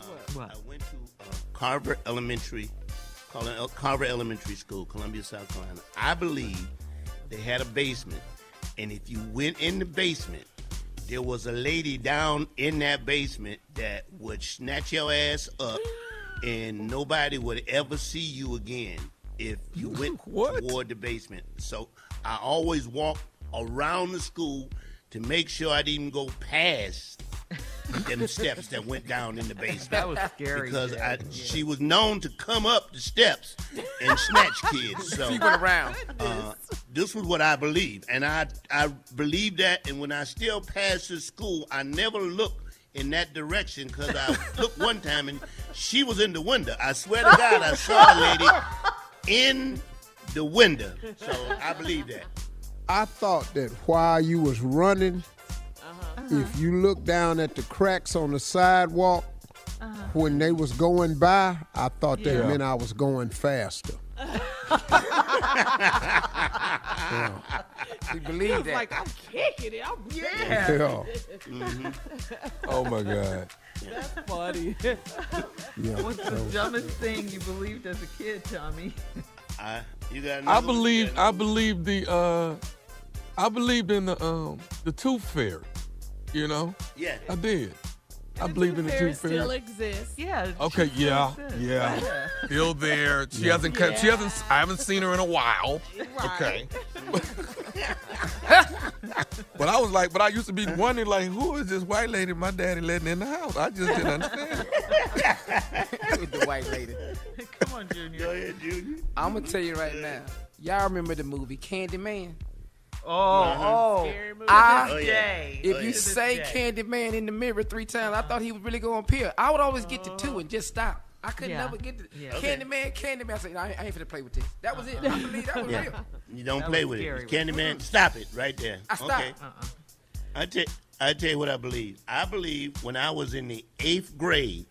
S7: Uh,
S4: What?
S7: I went to uh, Carver Elementary, Col- Carver Elementary School, Columbia, South Carolina. I believe they had a basement, and if you went in the basement, there was a lady down in that basement that would snatch your ass up, and nobody would ever see you again if you went toward the basement. So I always walked around the school to make sure I didn't go past them steps that went down in the basement.
S4: That was scary.
S7: because I,
S4: Jay.
S7: she was known to come up the steps and snatch kids. So
S6: She went around.
S7: uh, this was what I believe, and I I believe that. And when I still passed the school, I never looked in that direction because I looked one time and she was in the window. I swear to God, I saw a lady in the window. So I believe that.
S2: I thought that while you was running,
S5: Uh-huh.
S2: if you look down at the cracks on the sidewalk when they was going by, I thought that
S8: Yeah.
S2: meant I was going faster.
S6: We
S5: He
S6: believe
S5: was
S6: that.
S5: like, I'm kicking it. I'm
S4: Yeah.
S2: Yeah,
S8: Oh my God.
S5: That's funny.
S2: yeah.
S4: What's the dumbest thing you believed as a kid, Tommy?
S7: I you got.
S8: I
S7: another one? You
S8: believe I believe the uh I believed in the um the tooth fairy. You know?
S7: Yeah.
S8: I did. I
S5: And
S8: believe in the
S5: fairy
S8: tooth
S5: still
S8: fairy.
S5: exists.
S4: Yeah.
S8: Okay,
S4: she
S8: yeah,
S4: exists.
S8: yeah. Still there. She hasn't come, she hasn't I haven't seen her in a while. Okay. but I was like, but I used to be wondering like, who is this white lady my daddy letting in the house? I just didn't understand.
S6: with the white lady.
S4: Come on, Junior.
S7: Go ahead, Junior.
S6: I'm gonna tell you right now. Y'all remember the movie Candyman?
S4: Oh, mm-hmm. oh.
S5: Scary movie.
S6: Ah, I-
S7: Oh, yeah.
S4: Oh,
S6: if
S7: Oh,
S6: you
S7: yeah.
S6: say Candyman in the mirror three times, I thought he was really going to appear. I would always get to two and just stop. I could
S4: Yeah.
S6: never get to
S4: Yeah.
S7: Okay.
S6: Candyman, Candyman. I said, I ain't, I ain't finna play with this. That was it. I believe that was
S7: Yeah.
S6: real.
S7: You don't
S4: That
S7: play with
S4: scary.
S7: it. Candyman, mm-hmm. stop it right there.
S6: I stopped.
S7: Okay.
S4: Uh-uh.
S7: I tell I tell you what I believe. I believe when I was in the eighth grade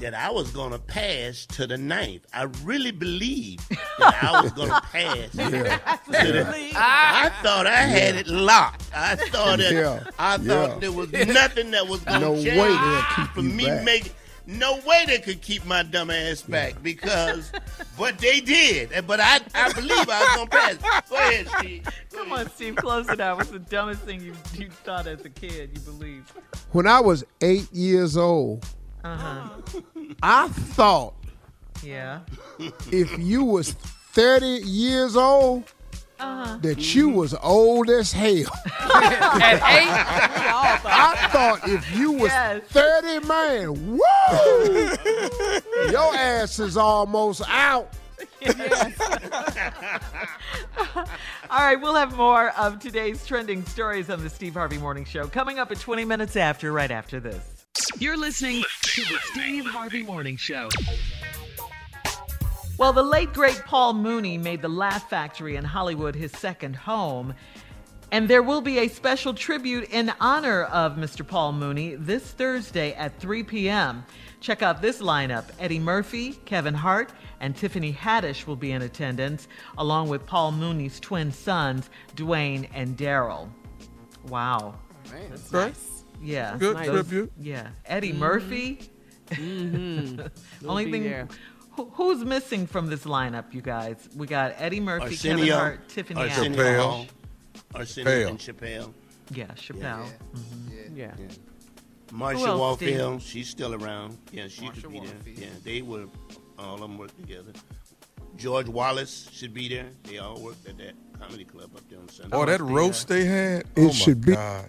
S7: that I was gonna pass to the ninth. I really believed that I was gonna pass to the. I thought I had it locked. I thought that
S2: Yeah.
S7: I thought
S2: Yeah.
S7: there was nothing that was gonna
S2: No
S7: change
S2: way they'll keep
S7: for me
S2: back.
S7: making. No way they could keep my dumb ass back because, but they did. But I, I believe I was gonna pass. Go ahead, Steve.
S4: Come on, Steve, close it out. What's the dumbest thing you, you thought as a kid you believed?
S2: When I was eight years old,
S4: Uh huh.
S2: I thought
S4: Yeah.
S2: if you was 30 years old,
S4: Uh-huh.
S2: that you was old as hell.
S6: At eight,
S2: I thought if you was
S4: Yes.
S2: 30, man, woo! Your ass is almost out.
S4: All right, we'll have more of today's trending stories on the Steve Harvey Morning Show coming up at 20 minutes after, right after this.
S3: You're listening to the Steve Harvey Morning Show.
S4: Well, the late great Paul Mooney made the Laugh Factory in Hollywood his second home. And there will be a special tribute in honor of Mr. Paul Mooney this Thursday at 3 p.m. Check out this lineup Eddie Murphy, Kevin Hart, and Tiffany Haddish will be in attendance, along with Paul Mooney's twin sons, Dwayne and Daryl. Wow.
S6: man.
S8: Okay.
S4: Yeah.
S8: Good
S5: Nice.
S8: tribute.
S4: Yeah. Eddie Murphy.
S5: Mm-hmm.
S4: Only thing.
S5: there.
S4: Who, who's missing from this lineup, you guys? We got Eddie Murphy, Kevin
S7: Arsenio,
S4: Hart, Tiffany
S7: Arsenio
S4: Haddish.
S7: Arsenio
S8: Chappelle.
S7: and Chappelle.
S4: Yeah, Chappelle.
S5: Yeah.
S7: Marsha
S4: Who else,
S7: Warfield, she's still around. Yeah, she
S6: Marsha
S7: could be there.
S6: Warfield.
S7: Yeah, they were all of them work together. George Wallace should be there. They all worked at that comedy club up there on Sunday.
S8: Oh, that roast they had.
S2: It
S8: oh my
S2: should be-
S8: God.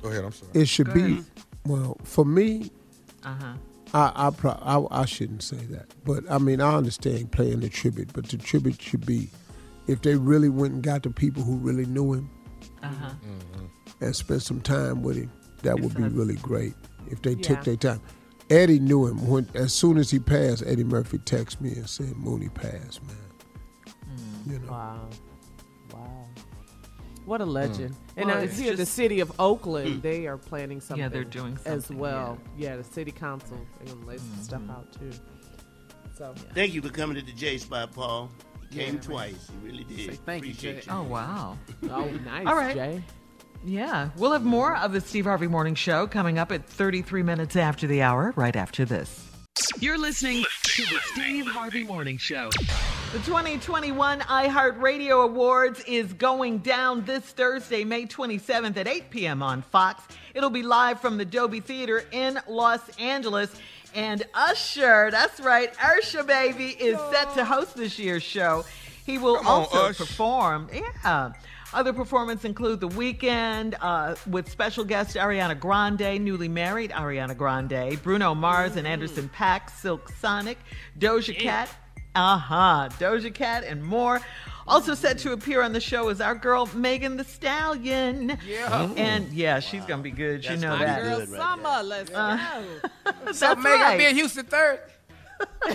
S8: Go ahead. I'm sorry.
S2: It should
S4: Go
S2: be
S4: ahead.
S2: well for me.
S4: Uh huh.
S2: I I, pro- I I shouldn't say that, but I mean I understand playing the tribute, but the tribute should be if they really went and got the people who really knew him
S4: Uh huh.
S8: Mm-hmm.
S2: and spent some time with him. That would be really great if they
S5: Yeah.
S2: took their time. Eddie knew him when as soon as he passed. Eddie Murphy texted me and said Mooney passed, man.
S4: Mm.
S2: You know,
S5: Wow. Wow. What a legend. And
S4: Well, it's
S5: here, the city of Oakland, they are planning something.
S4: Yeah, they're doing
S5: as well. Yeah. the city council, they're gonna lay some stuff
S4: Mm-hmm.
S5: out too. So
S7: Thank you for coming to the J Spot, Paul. You came
S5: Yeah.
S7: twice. You really did.
S6: Say thank you,
S7: Appreciate
S6: Jay.
S4: Oh wow.
S5: oh nice,
S4: All right.
S5: Jay.
S4: Yeah, we'll have more of the Steve Harvey Morning Show coming up at 33 minutes after the hour, right after this.
S3: You're listening to the Steve Harvey Morning Show.
S4: The 2021 iHeartRadio Awards is going down this Thursday, May 27th at 8 p.m. on Fox. It'll be live from the Dolby Theater in Los Angeles. And Usher, that's right, Usher baby is set to host this year's show. He will
S8: Come
S4: also
S8: Ush.
S4: perform. Yeah. Other performances include The Weeknd uh, with special guest Ariana Grande, newly married Ariana Grande, Bruno Mars and Anderson Paak, Silk Sonic, Doja Cat, uh huh, Doja Cat, and more. Also set to appear on the show is our girl Megan Thee Stallion.
S6: Yeah.
S4: And yeah, she's gonna be good.
S7: That's
S4: you know
S7: gonna be
S4: that.
S7: good.
S5: Girl,
S7: right
S5: summer,
S7: there.
S5: let's
S4: Uh,
S5: go.
S4: That's
S6: So, Meg, I'll be
S4: right.
S6: in Houston third.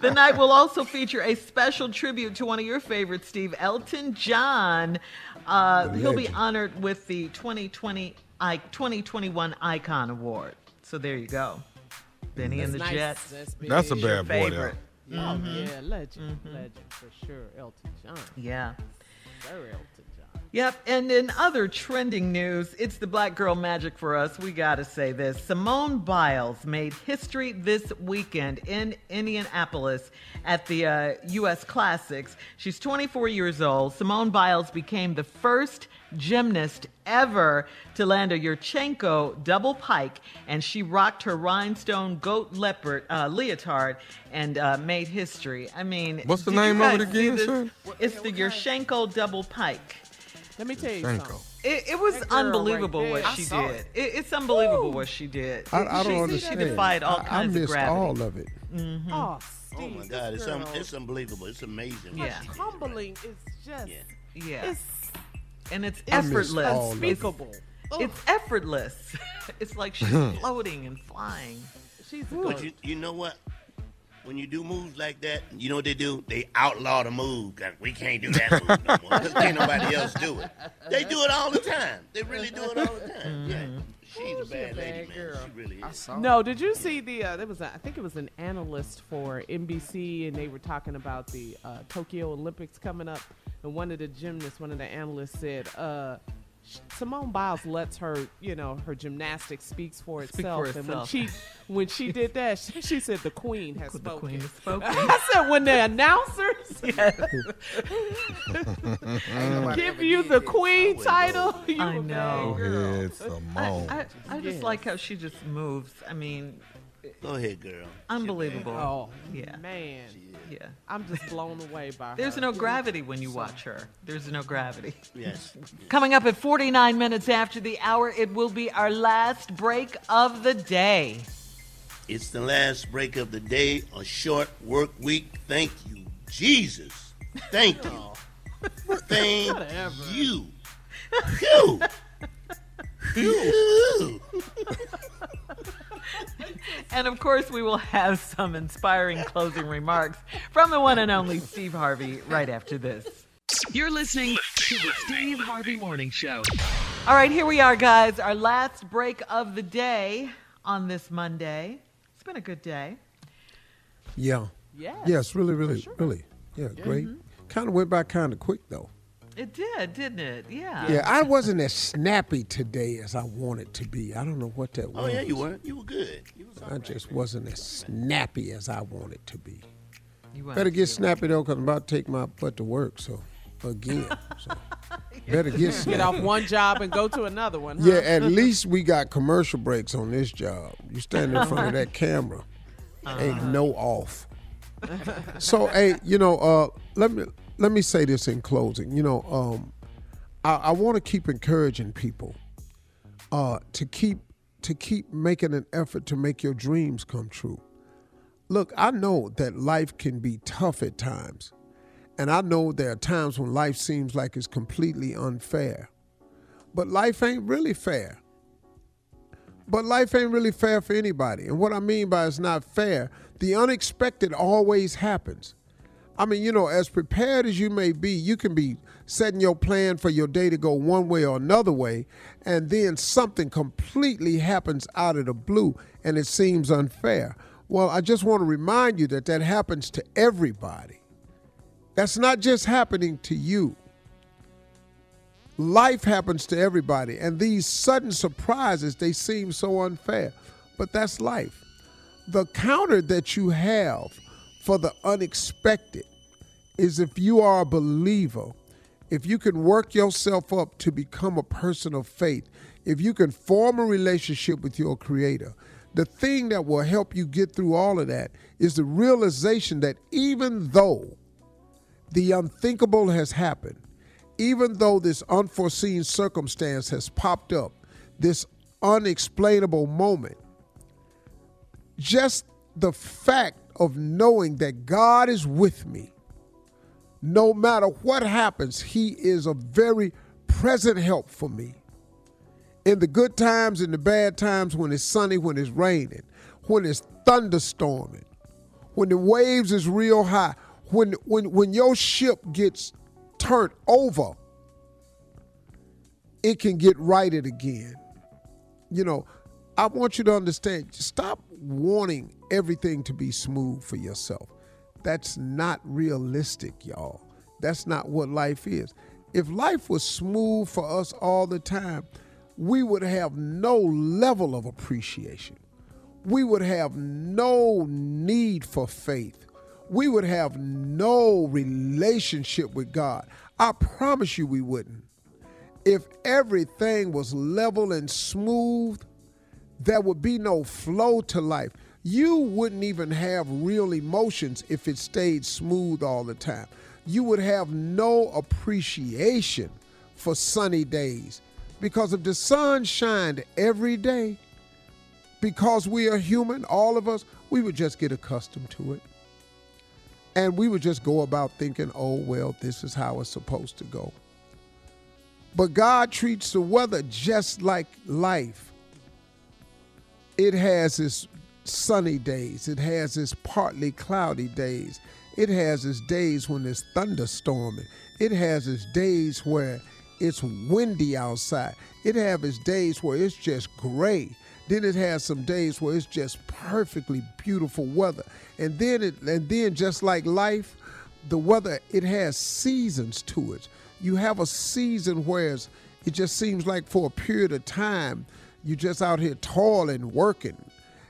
S4: The night will also feature a special tribute to one of your favorites, Steve Elton John. Uh, he'll be honored with the 2020 I, 2021 Icon Award. So there you go. Benny and the
S5: Nice.
S4: Jets.
S5: That's.
S8: That's a bad boy
S4: favorite.
S8: there.
S5: Oh yeah, legend, legend for sure. Elton John,
S4: Yeah.
S5: Sir Elton John.
S4: Yep, and in other trending news, it's the black girl magic for us. We got to say this. Simone Biles made history this weekend in Indianapolis at the uh, U.S. Classics. She's 24 years old. Simone Biles became the first gymnast ever to land a Yurchenko double pike, and she rocked her rhinestone goat leopard uh, leotard and uh, made history. I mean,
S8: What's the name of it again, sir?
S4: It's the Yurchenko double pike.
S5: Let me tell you
S8: Yurchenko.
S5: something.
S4: It, it was unbelievable
S5: right
S4: what she
S6: I
S4: did.
S6: it.
S4: It, it's unbelievable what she did.
S2: I, I
S4: she,
S2: don't
S4: She
S2: understand.
S4: defied all
S2: I, I
S4: kinds of
S2: missed
S4: gravity.
S2: all of it.
S4: Mm-hmm.
S5: Oh,
S7: Oh my God, it's um,
S5: girl,
S7: it's unbelievable. It's amazing.
S4: Yeah.
S5: humbling. It's just,
S7: Yeah.
S4: Yeah,
S5: it's,
S4: and it's effortless.
S2: all
S5: unspeakable. Ugh.
S4: It's effortless. it's like she's floating and flying.
S5: She's a
S7: But you, you know what? When you do moves like that, you know what they do? They outlaw the move. We can't do that move no more. 'cause can't nobody else do it. They do it all the time. They really do it all the time. Yeah. Mm-hmm. She's a bad lady, man.
S5: girl.
S7: She really
S6: I
S7: is.
S6: saw
S5: No, did you see the? Uh, there was, a, I think it was an analyst for NBC, and they were talking about the uh, Tokyo Olympics coming up. And one of the gymnasts, one of the analysts said, uh, Simone Biles lets her, you know, her gymnastics speaks for
S4: Speak
S5: itself.
S4: for
S5: And when she, when she did that, she, she said the Queen has
S4: The
S5: spoken.
S4: queen has spoken.
S5: I said when the announcers
S4: yes.
S5: give you the Queen title, you
S4: I
S5: a
S4: know.
S5: bad
S8: Go
S5: girl.
S8: ahead, Simone.
S4: I, I just
S5: Yes.
S4: like how she just moves. I mean,
S7: Go ahead, girl.
S4: Uh, unbelievable.
S5: Oh,
S4: Yeah.
S5: man.
S4: Yeah.
S5: I'm just blown away by her.
S4: There's no gravity when you watch her. There's no gravity.
S7: Yes.
S4: Coming up at 49 minutes after the hour, it will be our last break of the day.
S7: It's the last break of the day, a short work week. Thank you, Jesus. Thank you. Thank
S5: Whatever.
S7: you. Phew. Phew.
S4: And of course, we will have some inspiring closing remarks from the one and only Steve Harvey right after this.
S3: You're listening to the Steve Harvey Morning Show.
S4: All right, here we are, guys. Our last break of the day on this Monday. It's been a good day.
S2: Yeah.
S5: Yes.
S2: Yes, really, really, really. Yeah, mm-hmm. great. Kind of went by kind of quick though.
S4: It did, didn't it? Yeah.
S2: Yeah, I wasn't as snappy today as I wanted to be. I don't know what that was.
S7: Oh yeah, you were. You were good. You was
S2: I
S7: right.
S2: just wasn't as snappy as I wanted to be.
S4: You went.
S2: Better get snappy though, cause I'm about to take my butt to work. So again, so better get
S5: Get off one job and go to another one. Huh?
S2: Yeah, at least we got commercial breaks on this job. You stand in front of that camera, ain't uh-huh. no off. So, hey, you know, uh, let me let me say this in closing. You know, um, I, I want to keep encouraging people uh, to keep to keep making an effort to make your dreams come true. Look, I know that life can be tough at times. And I know there are times when life seems like it's completely unfair. But life ain't really fair. But life ain't really fair for anybody. And what I mean by it's not fair, the unexpected always happens. I mean, you know, as prepared as you may be, you can be setting your plan for your day to go one way or another way, and then something completely happens out of the blue and it seems unfair. Well, I just want to remind you that that happens to everybody. That's not just happening to you. Life happens to everybody, and these sudden surprises, they seem so unfair, but that's life. The counter that you have for the unexpected is if you are a believer, if you can work yourself up to become a person of faith, if you can form a relationship with your creator, the thing that will help you get through all of that is the realization that even though the unthinkable has happened, even though this unforeseen circumstance has popped up, this unexplainable moment, just the fact of knowing that God is with me, no matter what happens, He is a very present help for me. In the good times, in the bad times, when it's sunny, when it's raining, when it's thunderstorming, when the waves is real high, when when when your ship gets turned over, it can get righted again. You know, I want you to understand, stop wanting everything to be smooth for yourself. That's not realistic, y'all. That's not what life is. If life was smooth for us all the time, we would have no level of appreciation. We would have no need for faith. We would have no relationship with God. I promise you we wouldn't. If everything was level and smooth, there would be no flow to life. You wouldn't even have real emotions if it stayed smooth all the time. You would have no appreciation for sunny days. Because if the sun shined every day, because we are human, all of us, we would just get accustomed to it. And we would just go about thinking, oh, well, this is how it's supposed to go. But God treats the weather just like life. It has its sunny days, it has its partly cloudy days, it has its days when it's thunderstorming, it has its days where it's windy outside. It has its days where it's just gray. Then it has some days where it's just perfectly beautiful weather. And then it and then just like life, the weather it has seasons to it. You have a season where it just seems like for a period of time you're just out here toiling, working.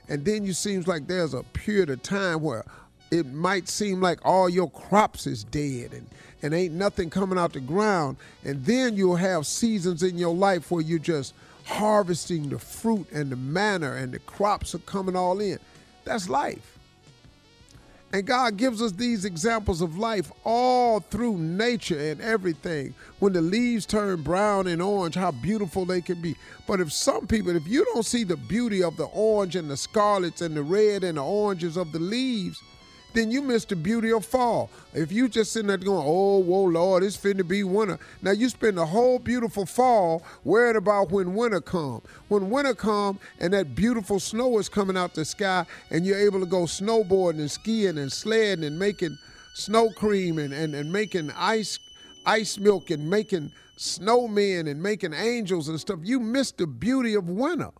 S2: And then you seems like there's a period of time where it might seem like all your crops is dead and, and ain't nothing coming out the ground. And then you'll have seasons in your life where you're just harvesting the fruit and the manna and the crops are coming all in. That's life. And God gives us these examples of life all through nature and everything. When the leaves turn brown and orange, how beautiful they can be. But if some people, if you don't see the beauty of the orange and the scarlets and the red and the oranges of the leaves, then you miss the beauty of fall. If you just sitting there going, oh, whoa, Lord, it's finna be winter. Now you spend the whole beautiful fall worried about when winter come. When winter come and that beautiful snow is coming out the sky and you're able to go snowboarding and skiing and sledding and making snow cream and, and, and making ice ice milk and making snowmen and making angels and stuff, you miss the beauty of winter.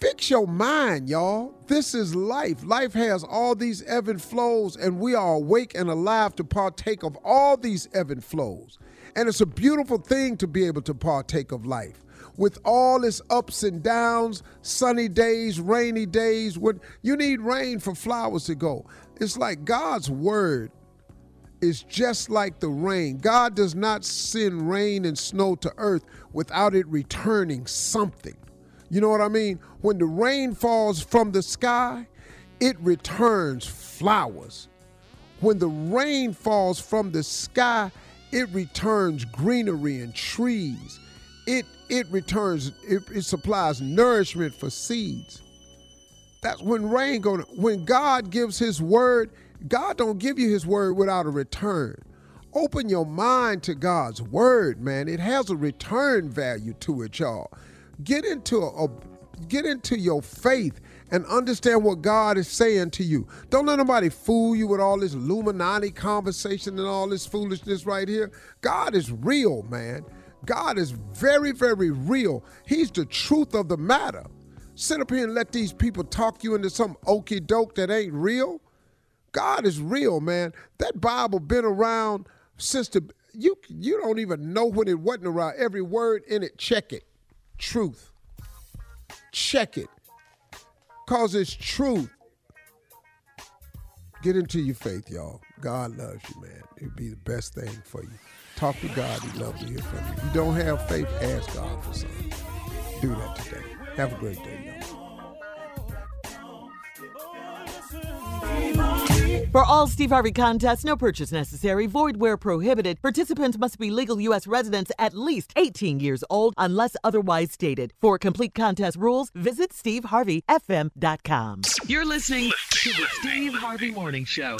S2: Fix your mind, y'all. This is life. Life has all these ebb and flows, and we are awake and alive to partake of all these ebb and flows. And it's a beautiful thing to be able to partake of life. With all its ups and downs, sunny days, rainy days, when you need rain for flowers to go. It's like God's word is just like the rain. God does not send rain and snow to earth without it returning something. You know what I mean? When the rain falls from the sky, it returns flowers. When the rain falls from the sky, it returns greenery and trees. it it returns it, it supplies nourishment for seeds. That's when rain going when God gives his word, God don't give you his word without a return. Open your mind to God's word, man. It has a return value to it, y'all. Get into a, get into your faith and understand what God is saying to you. Don't let nobody fool you with all this Illuminati conversation and all this foolishness right here. God is real, man. God is very, very real. He's the truth of the matter. Sit up here and let these people talk you into some okey doke that ain't real. God is real, man. That Bible been around since the you you don't even know when it wasn't around. Every word in it, check it. Truth. Check it. Cause it's truth. Get into your faith, y'all. God loves you, man. It'd be the best thing for you. Talk to God. He'd love to hear from you. If you don't have faith, ask God for something. Do that today. Have a great day, y'all.
S4: For all Steve Harvey contests, no purchase necessary, void where prohibited. Participants must be legal U.S. residents at least 18 years old unless otherwise stated. For complete contest rules, visit SteveHarveyFM.com.
S3: You're listening to the Steve Harvey Morning Show.